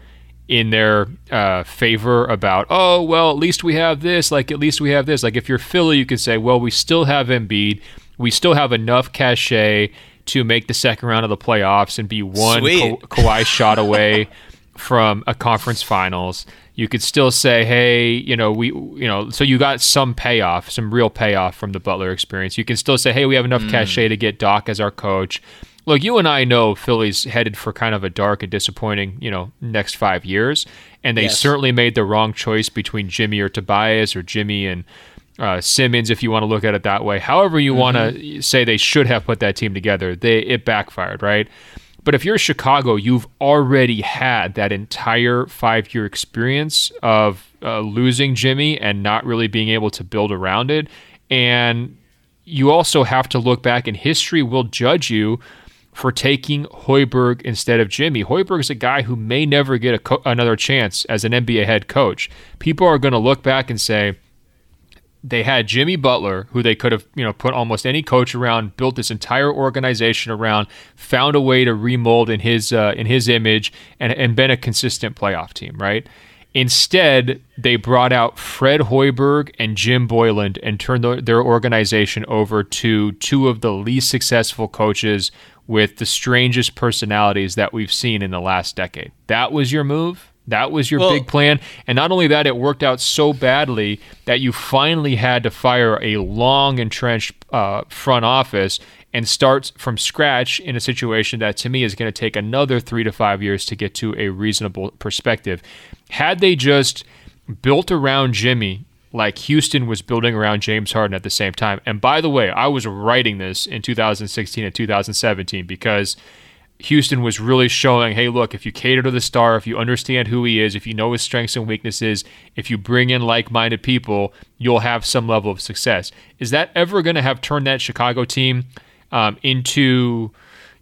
in their uh, favor about, oh, well, at least we have this. Like, at least we have this. Like, if you're Philly, you could say, well, we still have Embiid. We still have enough cachet to make the second round of the playoffs and be one Ka- Kawhi shot away from a conference finals. You could still say, hey, you know, we, you know, so you got some payoff, some real payoff from the Butler experience. You can still say, hey, we have enough mm. cachet to get Doc as our coach look, you and I know Philly's headed for kind of a dark and disappointing, you know, next five years, and they yes. certainly made the wrong choice between Jimmy or Tobias or Jimmy and uh, Simmons, if you want to look at it that way. However, you mm-hmm. want to say they should have put that team together, they it backfired, right? But if you're Chicago, you've already had that entire five year experience of uh, losing Jimmy and not really being able to build around it. And you also have to look back, and history will judge you for taking Hoiberg instead of Jimmy. Hoiberg is a guy who may never get co- another chance as an NBA head coach. People are going to look back and say they had Jimmy Butler, who they could have, you know, put almost any coach around, built this entire organization around, found a way to remold in his uh, in his image, and and been a consistent playoff team, right? Instead, they brought out Fred Hoiberg and Jim Boylen and turned the, their organization over to two of the least successful coaches with the strangest personalities that we've seen in the last decade. That was your move. That was your well, big plan. And not only that, it worked out so badly that you finally had to fire a long entrenched uh, front office and start from scratch in a situation that to me is going to take another three to five years to get to a reasonable perspective. Had they just built around Jimmy like Houston was building around James Harden at the same time. And by the way, I was writing this in 2016 and 2017 because Houston was really showing, hey, look, if you cater to the star, if you understand who he is, if you know his strengths and weaknesses, if you bring in like-minded people, you'll have some level of success. Is that ever going to have turned that Chicago team um, into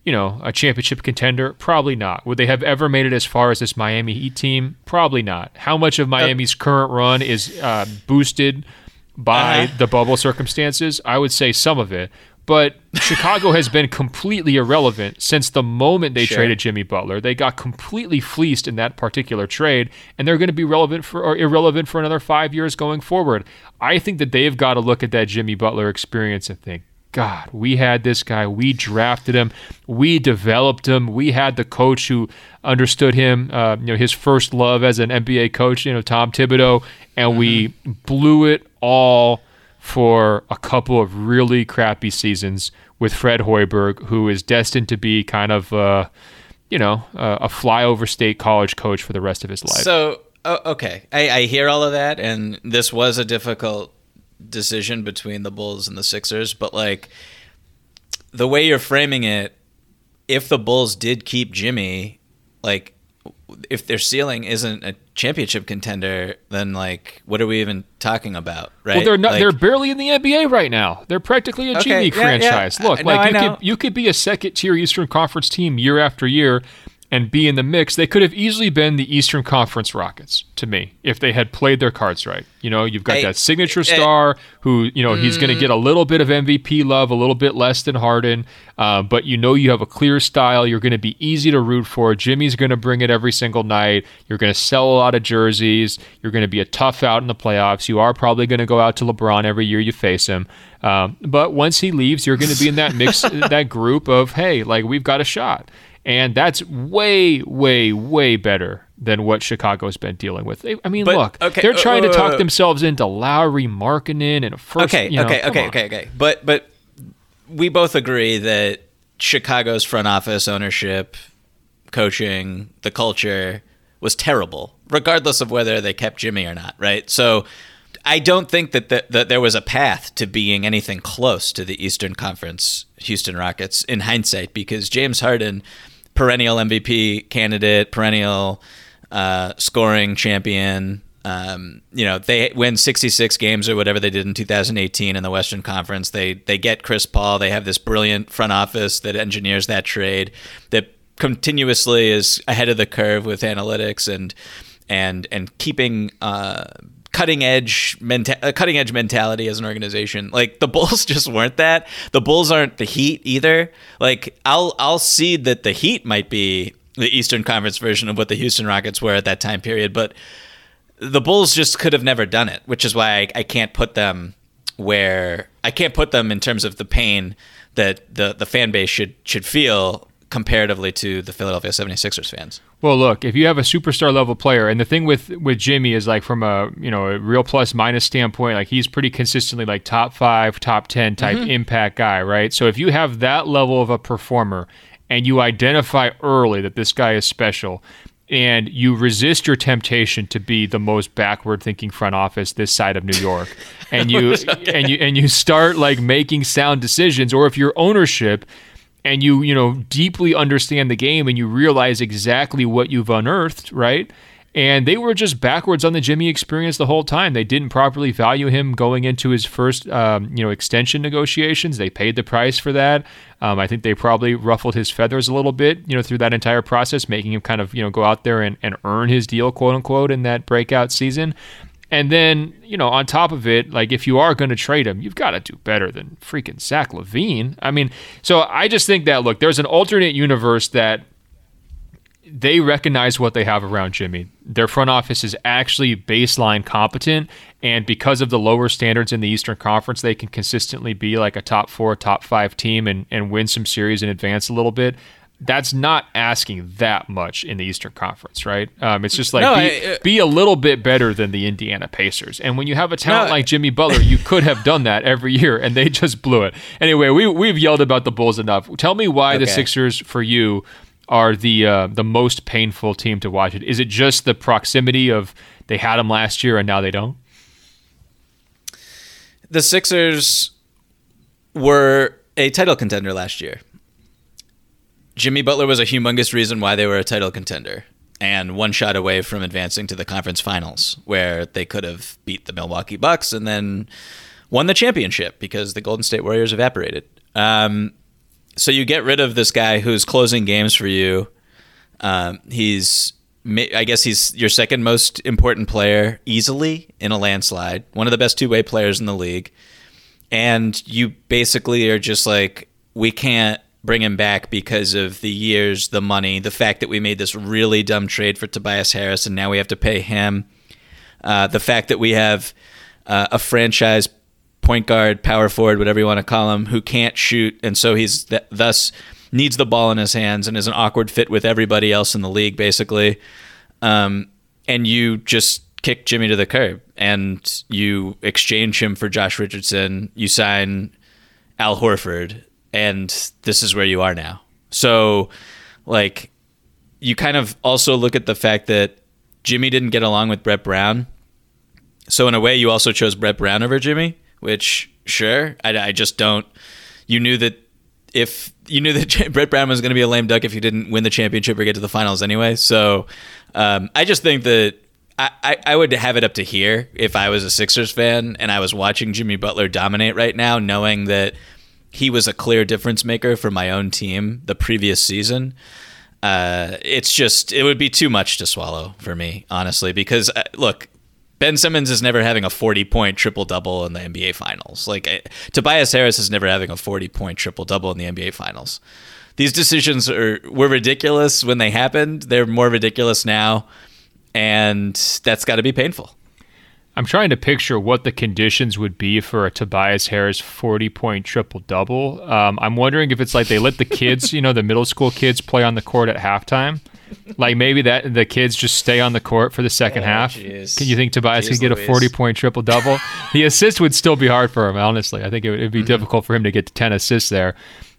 you know, a championship contender? Probably not. Would they have ever made it as far as this Miami Heat team? Probably not. How much of Miami's current run is uh, boosted by uh-huh. the bubble circumstances? I would say some of it. But Chicago has been completely irrelevant since the moment they sure. traded Jimmy Butler. They got completely fleeced in that particular trade, and they're going to be relevant for or irrelevant for another five years going forward. I think that they've got to look at that Jimmy Butler experience and think, God, we had this guy. We drafted him. We developed him. We had the coach who understood him. Uh, you know, his first love as an NBA coach. You know, Tom Thibodeau, and mm-hmm. we blew it all for a couple of really crappy seasons with Fred Hoiberg, who is destined to be kind of, uh, you know, uh, a flyover state college coach for the rest of his life. So, okay, I, I hear all of that, and this was a difficult decision between the Bulls and the Sixers, but like the way you're framing it, if the Bulls did keep Jimmy, like if their ceiling isn't a championship contender, then like what are we even talking about, right? Well, they're not. Like, they're barely in the NBA right now. They're practically a okay, G League yeah, franchise. Yeah. Look, no, like you could you could be a second tier Eastern Conference team year after year and be in the mix, they could have easily been the Eastern Conference Rockets to me if they had played their cards right. You know, you've got that signature star who, you know, mm, he's going to get a little bit of MVP love, a little bit less than Harden, uh, but you know you have a clear style. You're going to be easy to root for. Jimmy's going to bring it every single night. You're going to sell a lot of jerseys. You're going to be a tough out in the playoffs. You are probably going to go out to LeBron every year you face him. Um, but once he leaves, you're going to be in that mix, that group of, hey, like we've got a shot. And that's way, way, way better than what Chicago's been dealing with. I mean, but, look, okay, they're uh, trying uh, to talk uh, themselves into Lauri Markkanen and a first. Okay, you know, okay, okay, on. okay, okay. But but we both agree that Chicago's front office ownership, coaching, the culture was terrible, regardless of whether they kept Jimmy or not. Right. So I don't think that, the, that there was a path to being anything close to the Eastern Conference Houston Rockets in hindsight because James Harden perennial MVP candidate, perennial uh, scoring champion. Um, you know, they win 66 games or whatever they did in 2018 in the Western Conference. They they get Chris Paul. They have this brilliant front office that engineers that trade that continuously is ahead of the curve with analytics and and and keeping uh, cutting edge menta- uh, cutting edge mentality as an organization. Like the Bulls just weren't that. The Bulls aren't the Heat either. Like I'll I'll see that the Heat might be the Eastern Conference version of what the Houston Rockets were at that time period, but the Bulls just could have never done it, which is why I, I can't put them where I can't put them in terms of the pain that the the fan base should should feel comparatively to the Philadelphia 76ers fans. Well, look, if you have a superstar level player, and the thing with with Jimmy is like from a you know a real plus minus standpoint, like he's pretty consistently like top five, top ten type mm-hmm. impact guy, right? So if you have that level of a performer, and you identify early that this guy is special, and you resist your temptation to be the most backward thinking front office this side of New York and you okay. and you and you start like making sound decisions or if your ownership and you you know deeply understand the game and you realize exactly what you've unearthed right and they were just backwards on the Jimmy experience the whole time. They didn't properly value him going into his first, um, you know, extension negotiations. They paid the price for that. Um, I think they probably ruffled his feathers a little bit, you know, through that entire process, making him kind of, you know, go out there and, and earn his deal, quote unquote, in that breakout season. And then, you know, on top of it, like if you are going to trade him, you've got to do better than freaking Zach LaVine. I mean, so I just think that, look, there's an alternate universe that they recognize what they have around Jimmy. Their front office is actually baseline competent. And because of the lower standards in the Eastern Conference, they can consistently be like a top four, top five team and, and win some series and advance a little bit that's not asking that much in the Eastern Conference, right? Um, it's just like no, be, I, uh, be, a little bit better than the Indiana Pacers. And when you have a talent no, like Jimmy Butler, you could have done that every year, and they just blew it. Anyway, we we've yelled about the Bulls enough. Tell me why okay. the Sixers for you are the uh, the most painful team to watch. It is it just the proximity of they had them last year and now they don't? The Sixers were a title contender last year. Jimmy Butler was a humongous reason why they were a title contender and one shot away from advancing to the conference finals, where they could have beat the Milwaukee Bucks and then won the championship because the Golden State Warriors evaporated. Um, so you get rid of this guy who's closing games for you. Um, he's, I guess he's your second most important player easily in a landslide, one of the best two way players in the league. And you basically are just like, we can't bring him back because of the years, the money, the fact that we made this really dumb trade for Tobias Harris and now we have to pay him. Uh, the fact that we have uh, a franchise point guard, power forward, whatever you want to call him, who can't shoot, and so he's th- thus needs the ball in his hands and is an awkward fit with everybody else in the league, basically. Um, and you just kick Jimmy to the curb and you exchange him for Josh Richardson. You sign Al Horford and this is where you are now. So, like, you kind of also look at the fact that Jimmy didn't get along with Brett Brown. So, in a way, you also chose Brett Brown over Jimmy, which, sure, I, I just don't. You knew that if you knew that Brett Brown was going to be a lame duck if he didn't win the championship or get to the finals anyway. So, um, I just think that I, I would have it up to here if I was a Sixers fan and I was watching Jimmy Butler dominate right now, knowing that he was a clear difference maker for my own team the previous season. uh, it's just it would be too much to swallow for me, honestly. Because uh, look, Ben Simmons is never having a 40 point triple double in the NBA Finals. Like uh, Tobias Harris is never having a 40 point triple double in the NBA Finals. These decisions are were ridiculous when they happened. They're more ridiculous now, and that's got to be painful. I'm trying to picture what the conditions would be for a Tobias Harris 40 point triple double. Um, I'm wondering if it's like they let the kids, you know, the middle school kids play on the court at halftime. Like maybe that the kids just stay on the court for the second oh, half. Geez. Can you think Tobias could get Louise. a 40 point triple double? the assist would still be hard for him, honestly. I think it would be mm-hmm. difficult for him to get to 10 assists there.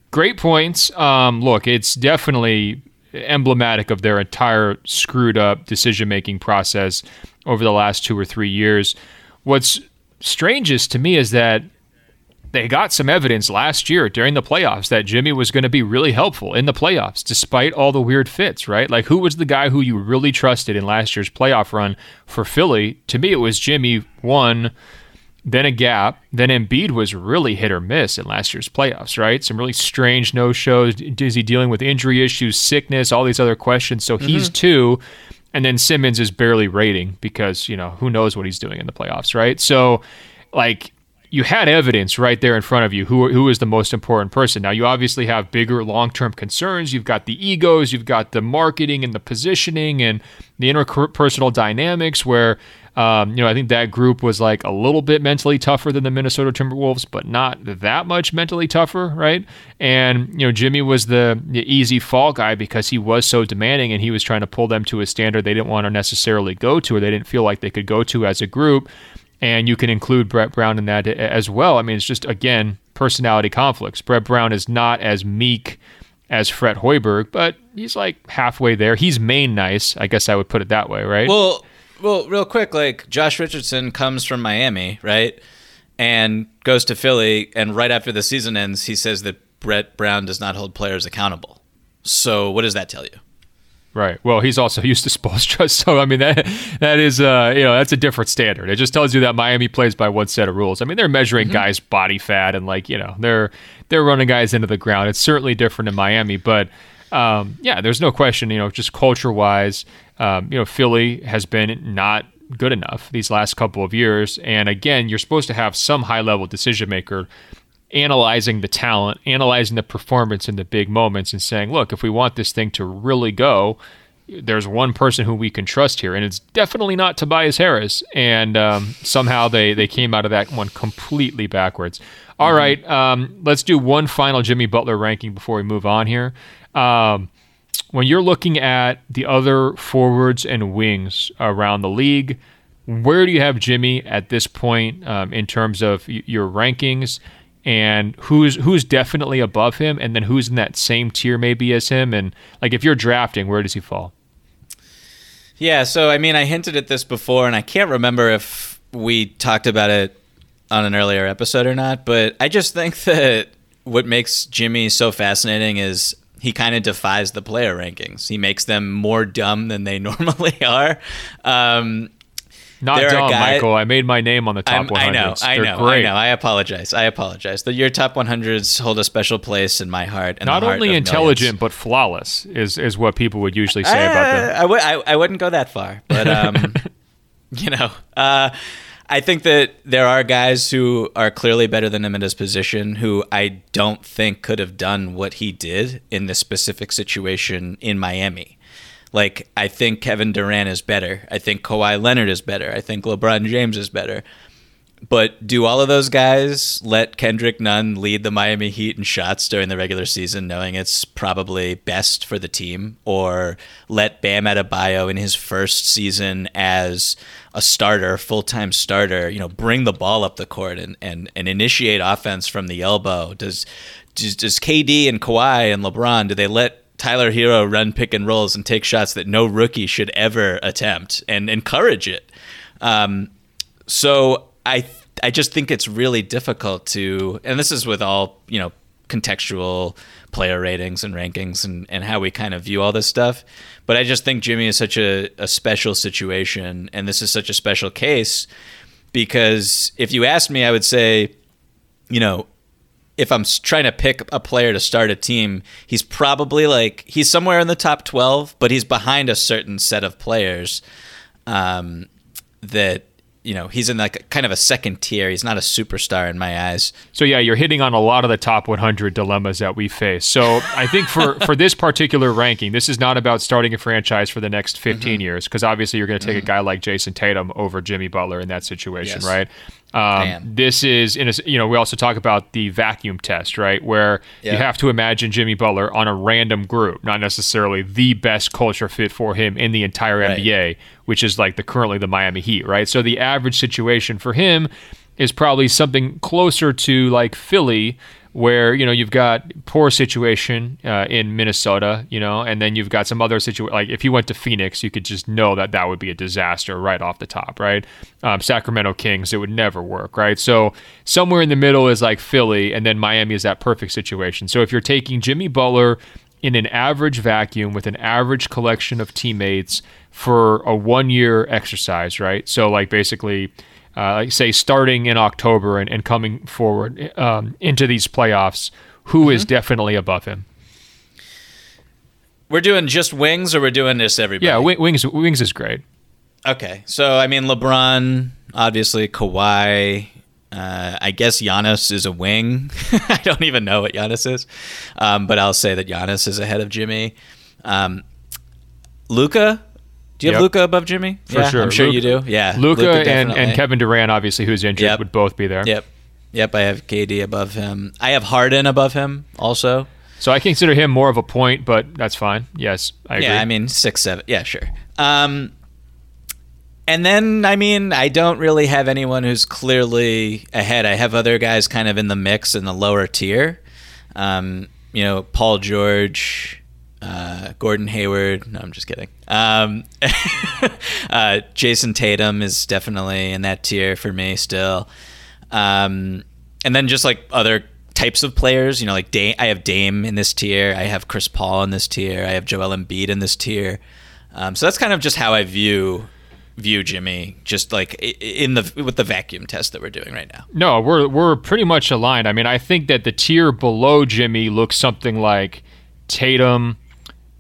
Great points. Um, look, it's definitely emblematic of their entire screwed up decision making process over the last two or three years. What's strangest to me is that they got some evidence last year during the playoffs that Jimmy was going to be really helpful in the playoffs, despite all the weird fits, right? Like, who was the guy who you really trusted in last year's playoff run for Philly? To me, it was Jimmy, one, then a gap. Then Embiid was really hit or miss in last year's playoffs, right? Some really strange no shows. Is he dealing with injury issues, sickness, all these other questions? So mm-hmm. he's two. And then Simmons is barely rating because, you know, who knows what he's doing in the playoffs, right? So, like, you had evidence right there in front of you who, who is the most important person. Now, you obviously have bigger long term concerns. You've got the egos, you've got the marketing and the positioning and the interpersonal dynamics where um, you know, I think that group was like a little bit mentally tougher than the Minnesota Timberwolves, but not that much mentally tougher, right? And you know, Jimmy was the, the easy fall guy because he was so demanding and he was trying to pull them to a standard they didn't want to necessarily go to or they didn't feel like they could go to as a group. And you can include Brett Brown in that as well. I mean, it's just again personality conflicts. Brett Brown is not as meek as Fred Hoiberg, but he's like halfway there. He's main nice, I guess I would put it that way, right? Well, well, real quick, like Josh Richardson comes from Miami, right? And goes to Philly, and right after the season ends, he says that Brett Brown does not hold players accountable. So, what does that tell you? Right. Well, he's also used to Spoelstra, so I mean that that is uh, you know that's a different standard. It just tells you that Miami plays by one set of rules. I mean they're measuring mm-hmm. guys' body fat and like you know they're they're running guys into the ground. It's certainly different in Miami, but um, yeah, there's no question. You know, just culture wise, um, you know, Philly has been not good enough these last couple of years. And again, you're supposed to have some high level decision maker analyzing the talent, analyzing the performance in the big moments, and saying, look, if we want this thing to really go, there's one person who we can trust here, and it's definitely not Tobias Harris. And um, somehow they they came out of that one completely backwards. All mm-hmm. right, um, let's do one final Jimmy Butler ranking before we move on here. Um, when you're looking at the other forwards and wings around the league, where do you have Jimmy at this point um, in terms of y- your rankings? And who's who's definitely above him, and then who's in that same tier maybe as him? And like if you're drafting, where does he fall? Yeah, so I mean, I hinted at this before, and I can't remember if we talked about it on an earlier episode or not. But I just think that what makes Jimmy so fascinating is he kind of defies the player rankings. He makes them more dumb than they normally are. Um, not dumb, guy, Michael. I made my name on the top 100s. I know, I know, great. I know. I apologize. I apologize. The, your top 100s hold a special place in my heart. Not only intelligent, but flawless is is what people would usually say uh, about them. I w- I, I wouldn't go that far, but um, you know. Uh, I think that there are guys who are clearly better than him in his position who I don't think could have done what he did in this specific situation in Miami. Like, I think Kevin Durant is better. I think Kawhi Leonard is better. I think LeBron James is better. But do all of those guys let Kendrick Nunn lead the Miami Heat in shots during the regular season, knowing it's probably best for the team? Or let Bam Adebayo in his first season as a starter, full time starter, you know, bring the ball up the court and, and, and initiate offense from the elbow? Does, does does KD and Kawhi and LeBron do they let Tyler Herro run pick and rolls and take shots that no rookie should ever attempt and encourage it? Um, so I I just think it's really difficult to, and this is with all you know contextual player ratings and rankings and, and how we kind of view all this stuff. But I just think Jimmy is such a, a special situation, and this is such a special case because if you asked me, I would say, you know, if I'm trying to pick a player to start a team, he's probably like he's somewhere in the top 12, but he's behind a certain set of players um, that you know he's in like kind of a second tier. He's not a superstar in my eyes. So yeah, you're hitting on a lot of the top 100 dilemmas that we face. So I think for for this particular ranking, this is not about starting a franchise for the next 15 mm-hmm. years because obviously you're going to take mm-hmm. a guy like Jayson Tatum over Jimmy Butler in that situation, yes. right? Um, this is in a, you know we also talk about the vacuum test, right? Where you have to imagine Jimmy Butler on a random group, not necessarily the best culture fit for him in the entire right. NBA, which is like the currently the Miami Heat, right? So the average situation for him is probably something closer to like Philly, where you know you've got poor situation uh, in Minnesota, you know, and then you've got some other situation. Like if you went to Phoenix, you could just know that that would be a disaster right off the top, right? Um, Sacramento Kings, it would never work, right? So somewhere in the middle is like Philly, and then Miami is that perfect situation. So if you're taking Jimmy Butler in an average vacuum with an average collection of teammates for a one year exercise, right? So like basically uh, say starting in October and, and coming forward um, into these playoffs, who mm-hmm. is definitely above him? We're doing just wings, or we're doing this everybody? Yeah, wings. Wings is great. Okay, so I mean LeBron, obviously Kawhi. Uh, I guess Giannis is a wing. I don't even know what Giannis is, um, but I'll say that Giannis is ahead of Jimmy. Um, Luka, do you have Luka above Jimmy? For yeah, sure. I'm sure Luka, you do. Yeah. Luka and, and Kevin Durant, obviously, who's injured, yep. would both be there. Yep. Yep. I have KD above him. I have Harden above him also. So I consider him more of a point, but that's fine. Yes, I agree. Yeah, I mean six, seven. Yeah, sure. Um, and then I mean I don't really have anyone who's clearly ahead. I have other guys kind of in the mix in the lower tier. Um, you know, Paul George, uh, Gordon Hayward. No, I'm just kidding. Um, uh, Jayson Tatum is definitely in that tier for me still. Um, and then just like other types of players, you know, like Dame, I have Dame in this tier. I have Chris Paul in this tier. I have Joel Embiid in this tier. Um, so that's kind of just how I view view Jimmy, just like in the with the vacuum test that we're doing right now. No, we're we're pretty much aligned. I mean, I think that the tier below Jimmy looks something like Tatum,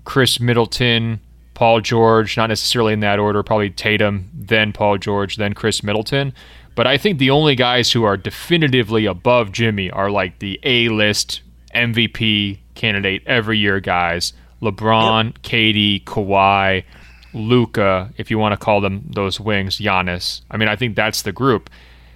Khris Middleton, Paul George, not necessarily in that order, probably Tatum, then Paul George, then Khris Middleton. But I think the only guys who are definitively above Jimmy are like the A list MVP candidate every year guys LeBron, yep. KD, Kawhi, Luka, if you want to call them those wings, Giannis. I mean, I think that's the group.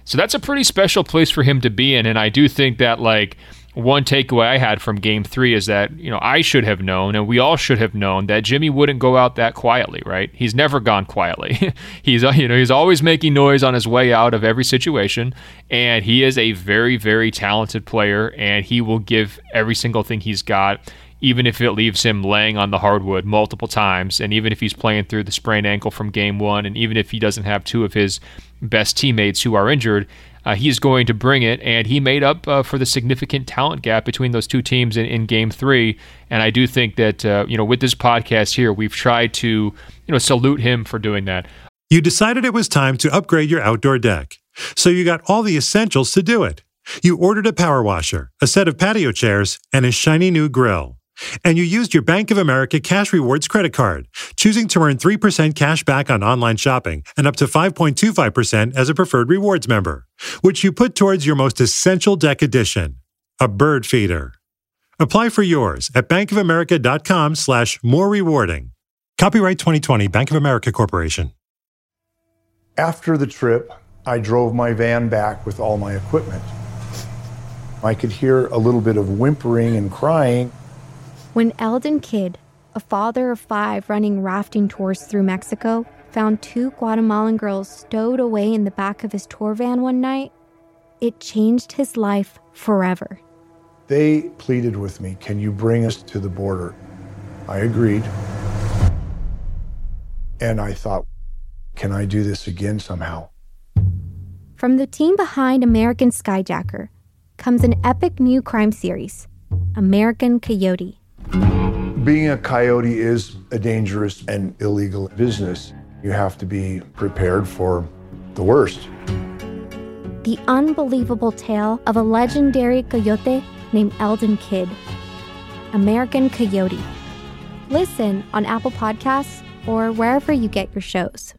So that's a pretty special place for him to be in. And I do think that, like, one takeaway I had from game three is that, you know, I should have known and we all should have known that Jimmy wouldn't go out that quietly, right? He's never gone quietly. he's, you know, he's always making noise on his way out of every situation. And he is a very, very talented player and he will give every single thing he's got, even if it leaves him laying on the hardwood multiple times. And even if he's playing through the sprained ankle from game one, and even if he doesn't have two of his best teammates who are injured, uh, he's going to bring it, and he made up uh, for the significant talent gap between those two teams in, in Game Three. And I do think that uh, you know with this podcast here, we've tried to you know salute him for doing that. You decided it was time to upgrade your outdoor deck, so you got all the essentials to do it. You ordered a power washer, a set of patio chairs, and a shiny new grill. And you used your Bank of America Cash Rewards credit card, choosing to earn 3% cash back on online shopping and up to 5.25% as a preferred rewards member, which you put towards your most essential deck addition, a bird feeder. Apply for yours at bankofamerica.com slash more rewarding. Copyright 2020 Bank of America Corporation. After the trip, I drove my van back with all my equipment. I could hear a little bit of whimpering and crying when Eldon Kidd, a father of five running rafting tours through Mexico, found two Guatemalan girls stowed away in the back of his tour van one night, it changed his life forever. They pleaded with me, Can you bring us to the border? I agreed. And I thought, Can I do this again somehow? From the team behind American Skyjacker comes an epic new crime series, American Coyote. Being a coyote is a dangerous and illegal business. You have to be prepared for the worst. The unbelievable tale of a legendary coyote named Eldon Kidd, American Coyote. Listen on Apple Podcasts or wherever you get your shows.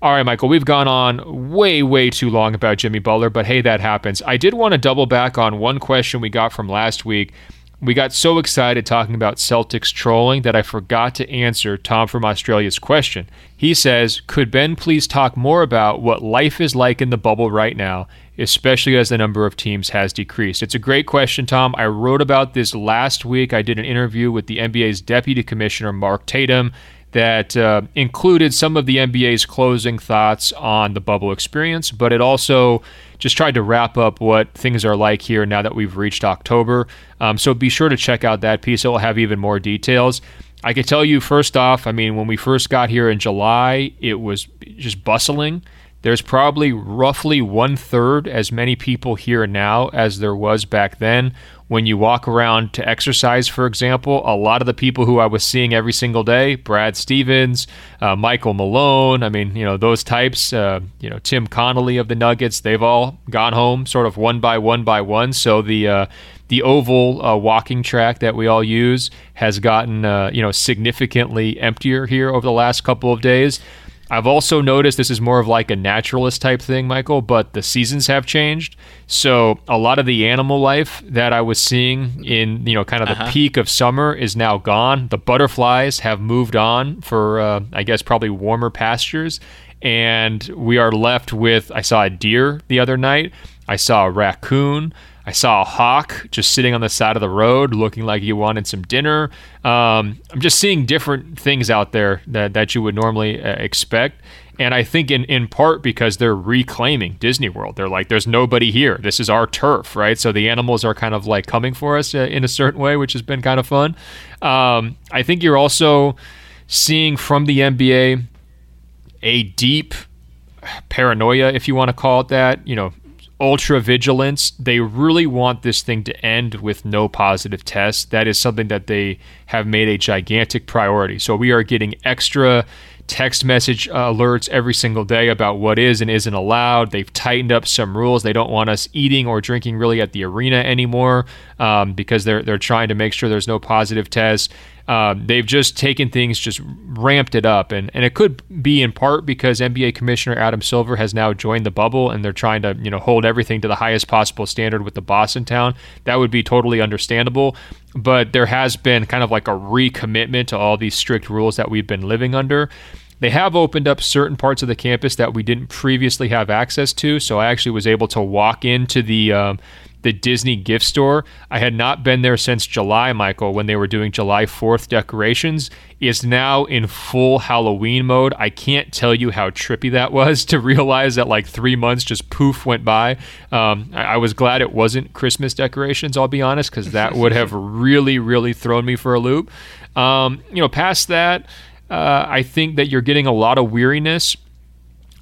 All right, Michael, we've gone on way, way too long about Jimmy Butler, but hey, that happens. I did want to double back on one question we got from last week. We got so excited talking about Celtics trolling that I forgot to answer Tom from Australia's question. He says, Could Ben please talk more about what life is like in the bubble right now, especially as the number of teams has decreased? It's a great question, Tom. I wrote about this last week. I did an interview with the NBA's Deputy Commissioner, Mark Tatum that uh, included some of the NBA's closing thoughts on the bubble experience, but it also just tried to wrap up what things are like here now that we've reached October. Um, so be sure to check out that piece, it will have even more details. I can tell you first off, I mean, when we first got here in July, it was just bustling. There's probably roughly one third as many people here now as there was back then. When you walk around to exercise, for example, a lot of the people who I was seeing every single day, Brad Stevens, uh, Michael Malone, I mean, you know, those types, uh, you know, Tim Connolly of the Nuggets, they've all gone home sort of one by one by one. So the, uh, the oval uh, walking track that we all use has gotten uh, you know significantly emptier here over the last couple of days. I've also noticed this is more of like a naturalist type thing, Michael, but the seasons have changed. So a lot of the animal life that I was seeing in, you know, kind of the uh-huh. peak of summer is now gone. The butterflies have moved on for, uh, I guess, probably warmer pastures. And we are left with, I saw a deer the other night. I saw a raccoon. I saw a hawk just sitting on the side of the road looking like he wanted some dinner. Um, I'm just seeing different things out there that, that you would normally uh, expect. And I think in, in part because they're reclaiming Disney World. They're like, there's nobody here. This is our turf, right? So the animals are kind of like coming for us uh, in a certain way, which has been kind of fun. Um, I think you're also seeing from the NBA a deep paranoia, if you want to call it that. You know, ultra vigilance. They really want this thing to end with no positive tests. That is something that they have made a gigantic priority. So we are getting extra text message alerts every single day about what is and isn't allowed. They've tightened up some rules. They don't want us eating or drinking really at the arena anymore um, because they're they're trying to make sure there's no positive tests. Um, they've just taken things, just ramped it up, and and it could be in part because NBA Commissioner Adam Silver has now joined the bubble, and they're trying to you know hold everything to the highest possible standard with the boss in town. That would be totally understandable, but there has been kind of like a recommitment to all these strict rules that we've been living under. They have opened up certain parts of the campus that we didn't previously have access to. So I actually was able to walk into the um, the Disney gift store. I had not been there since July, Michael, when they were doing July 4th decorations. Is now in full Halloween mode. I can't tell you how trippy that was to realize that like three months just poof went by. Um, I, I, was glad it wasn't Christmas decorations, I'll be honest, because that would have really, really thrown me for a loop. Um, you know, past that, uh, I think that you're getting a lot of weariness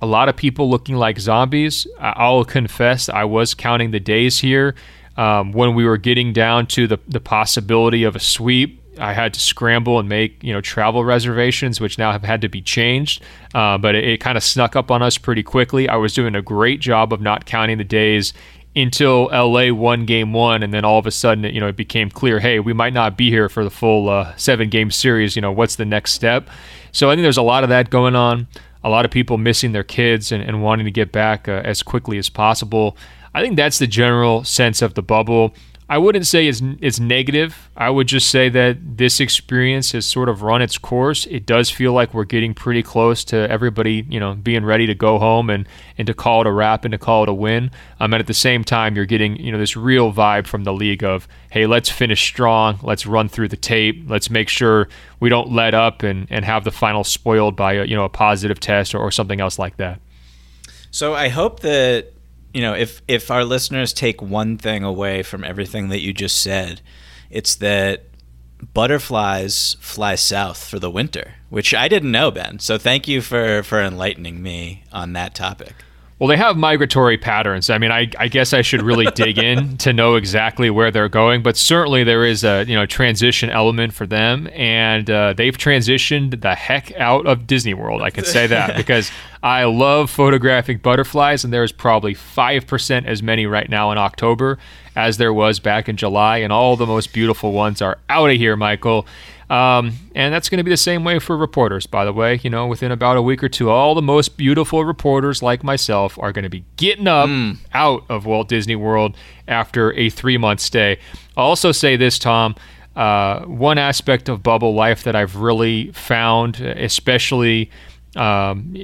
a lot of people looking like zombies. I'll confess, I was counting the days here. Um, when we were getting down to the, the possibility of a sweep, I had to scramble and make you know travel reservations, which now have had to be changed. Uh, but it, it kind of snuck up on us pretty quickly. I was doing a great job of not counting the days until LA won game one, and then all of a sudden, you know, it became clear, hey, we might not be here for the full uh, seven game series. You know, what's the next step? So I think there's a lot of that going on a lot of people missing their kids and, and wanting to get back uh, as quickly as possible. I think that's the general sense of the bubble. I wouldn't say it's, it's negative. I would just say that this experience has sort of run its course. It does feel like we're getting pretty close to everybody, you know, being ready to go home and, and to call it a wrap and to call it a win. Um, and at the same time, you're getting, you know, this real vibe from the league of, hey, let's finish strong. Let's run through the tape. Let's make sure we don't let up and, and have the final spoiled by, a, you know, a positive test or, or something else like that. So I hope that you know, if if our listeners take one thing away from everything that you just said, it's that butterflies fly south for the winter, which I didn't know, Ben. So thank you for for enlightening me on that topic. Well, they have migratory patterns. I mean, I, I guess I should really dig in to know exactly where they're going, but certainly there is a you know transition element for them, and uh, they've transitioned the heck out of Disney World. I can say that because I love photographing butterflies, and there's probably 5% as many right now in October as there was back in July, and all the most beautiful ones are out of here, Michael. Um, and that's going to be the same way for reporters, by the way. You know, within about a week or two, all the most beautiful reporters like myself are going to be getting up mm. out of Walt Disney World after a three month stay. I'll also say this, Tom. Uh, one aspect of bubble life that I've really found, especially um,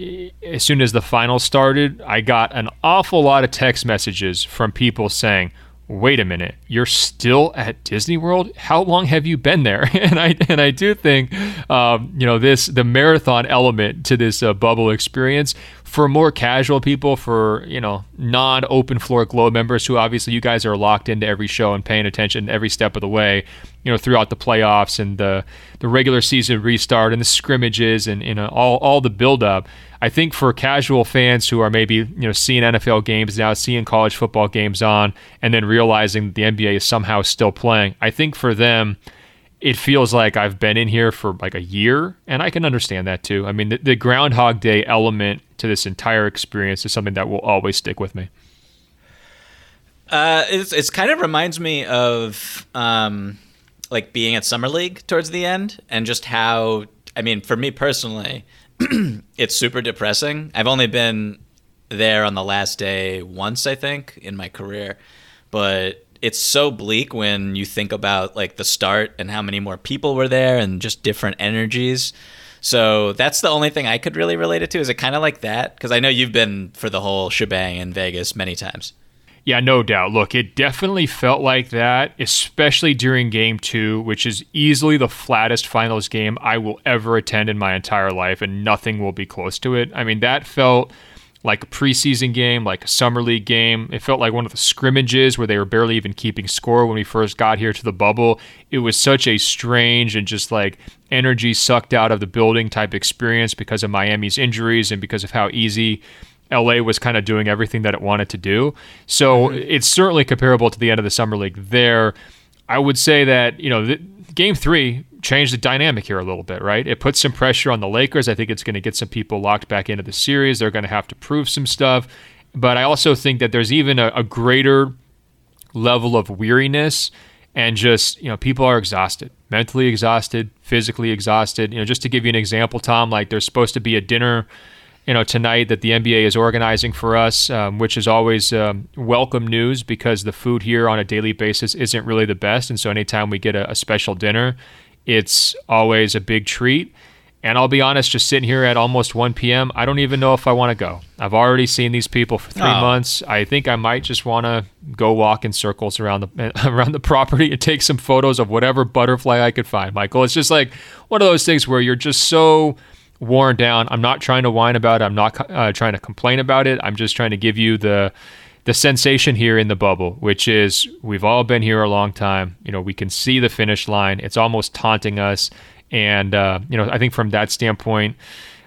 as soon as the final started, I got an awful lot of text messages from people saying, wait a minute, you're still at Disney World? How long have you been there? and I and I do think, um, you know, this the marathon element to this uh, bubble experience for more casual people, for you know non-open floor globe members who obviously you guys are locked into every show and paying attention every step of the way, you know throughout the playoffs and the the regular season restart and the scrimmages and you know all all the build-up. I think for casual fans who are maybe you know seeing NFL games now, seeing college football games on, and then realizing that the NBA is somehow still playing, I think for them it feels like I've been in here for like a year, and I can understand that too. I mean, the, the Groundhog Day element to this entire experience is something that will always stick with me. Uh, it's it's kind of reminds me of um, like being at summer league towards the end, and just how I mean, for me personally, it's super depressing. I've only been there on the last day once, I think, in my career, but it's so bleak when you think about like the start and how many more people were there and just different energies. So that's the only thing I could really relate it to. Is it kind of like that? Because I know you've been for the whole shebang in Vegas many times. Yeah, no doubt. Look, it definitely felt like that, especially during game two, which is easily the flattest finals game I will ever attend in my entire life, and nothing will be close to it. I mean, that felt like a preseason game, like a summer league game. It felt like one of the scrimmages where they were barely even keeping score when we first got here to the bubble. It was such a strange and just like energy sucked out of the building type experience because of Miami's injuries and because of how easy LA was kind of doing everything that it wanted to do. So mm-hmm. it's certainly comparable to the end of the summer league there. I would say that, you know, the, game three changed the dynamic here a little bit, right? It puts some pressure on the Lakers. I think it's going to get some people locked back into the series. They're going to have to prove some stuff. But I also think that there's even a, a greater level of weariness and just, you know, people are exhausted, mentally exhausted, physically exhausted. You know, just to give you an example, Tom, like there's supposed to be a dinner you know tonight that the NBA is organizing for us, um, which is always um, welcome news because the food here on a daily basis isn't really the best, and so anytime we get a, a special dinner, it's always a big treat. And I'll be honest, just sitting here at almost 1 p.m., I don't even know if I want to go. I've already seen these people for three oh. months. I think I might just want to go walk in circles around the around the property and take some photos of whatever butterfly I could find. Michael, it's just like one of those things where you're just so worn down. I'm not trying to whine about it. I'm not uh, trying to complain about it. I'm just trying to give you the the sensation here in the bubble, which is we've all been here a long time. You know, we can see the finish line. It's almost taunting us, and uh, you know, I think from that standpoint.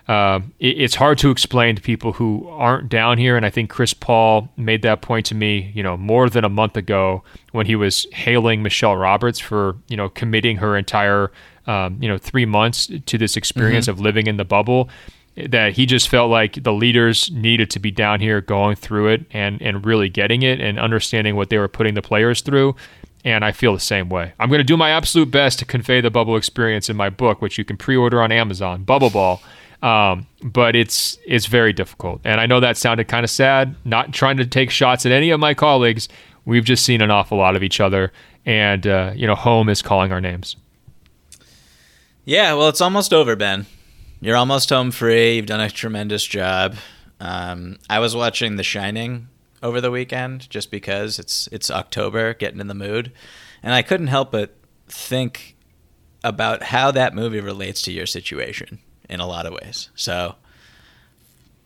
Uh, it, it's hard to explain to people who aren't down here, and I think Chris Paul made that point to me, you know, more than a month ago when he was hailing Michelle Roberts for, you know, committing her entire um, you know three months to this experience mm-hmm. of living in the bubble that he just felt like the leaders needed to be down here going through it and and really getting it and understanding what they were putting the players through and I feel the same way. I'm going to do my absolute best to convey the bubble experience in my book, which you can pre-order on Amazon, Bubble Ball. Um, but it's it's very difficult, and I know that sounded kind of sad. Not trying to take shots at any of my colleagues. We've just seen an awful lot of each other, and uh, you know, home is calling our names. Yeah, well, it's almost over, Ben. You're almost home free. You've done a tremendous job. Um, I was watching The Shining over the weekend just because it's it's October, getting in the mood, and I couldn't help but think about how that movie relates to your situation in a lot of ways. So,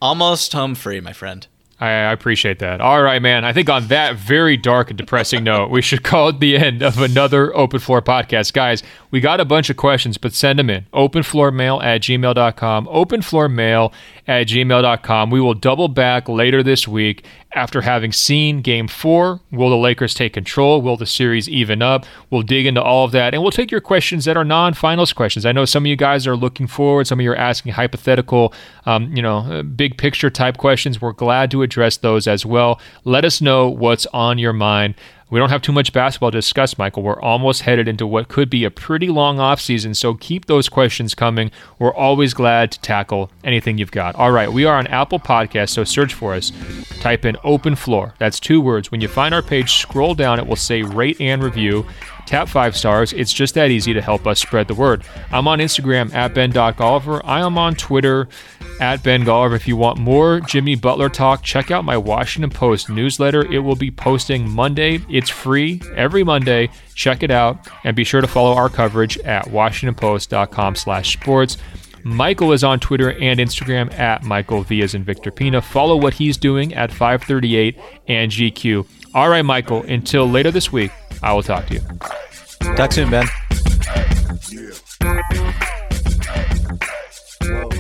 almost home free, my friend. I, appreciate that. All right, man. I think on that very dark and depressing note, we should call it the end of another Open Floor podcast. Guys, we got a bunch of questions, but send them in. Openfloormail at gmail.com, openfloormail at gmail.com. We will double back later this week after having seen game four. Will the Lakers take control? Will the series even up? We'll dig into all of that and we'll take your questions that are non finals questions. I know some of you guys are looking forward, some of you are asking hypothetical, um, you know, uh, big picture type questions. We're glad to address those as well. Let us know what's on your mind. We don't have too much basketball to discuss, Michael. We're almost headed into what could be a pretty long offseason, so keep those questions coming. We're always glad to tackle anything you've got. All right, we are on Apple Podcast, so search for us. Type in open floor. That's two words. When you find our page, scroll down. It will say rate and review. Tap five stars. It's just that easy to help us spread the word. I'm on Instagram at Ben.Golliver. I am on Twitter at Ben Golliver. If you want more Jimmy Butler talk, check out my Washington Post newsletter. It will be posting Monday. It's free every Monday. Check it out and be sure to follow our coverage at WashingtonPost.com slash sports. Michael is on Twitter and Instagram at Michael Vias and Victor Pina. Follow what he's doing at 538 and GQ. All right, Michael, until later this week, I will talk to you. Talk soon, Ben. Whoa.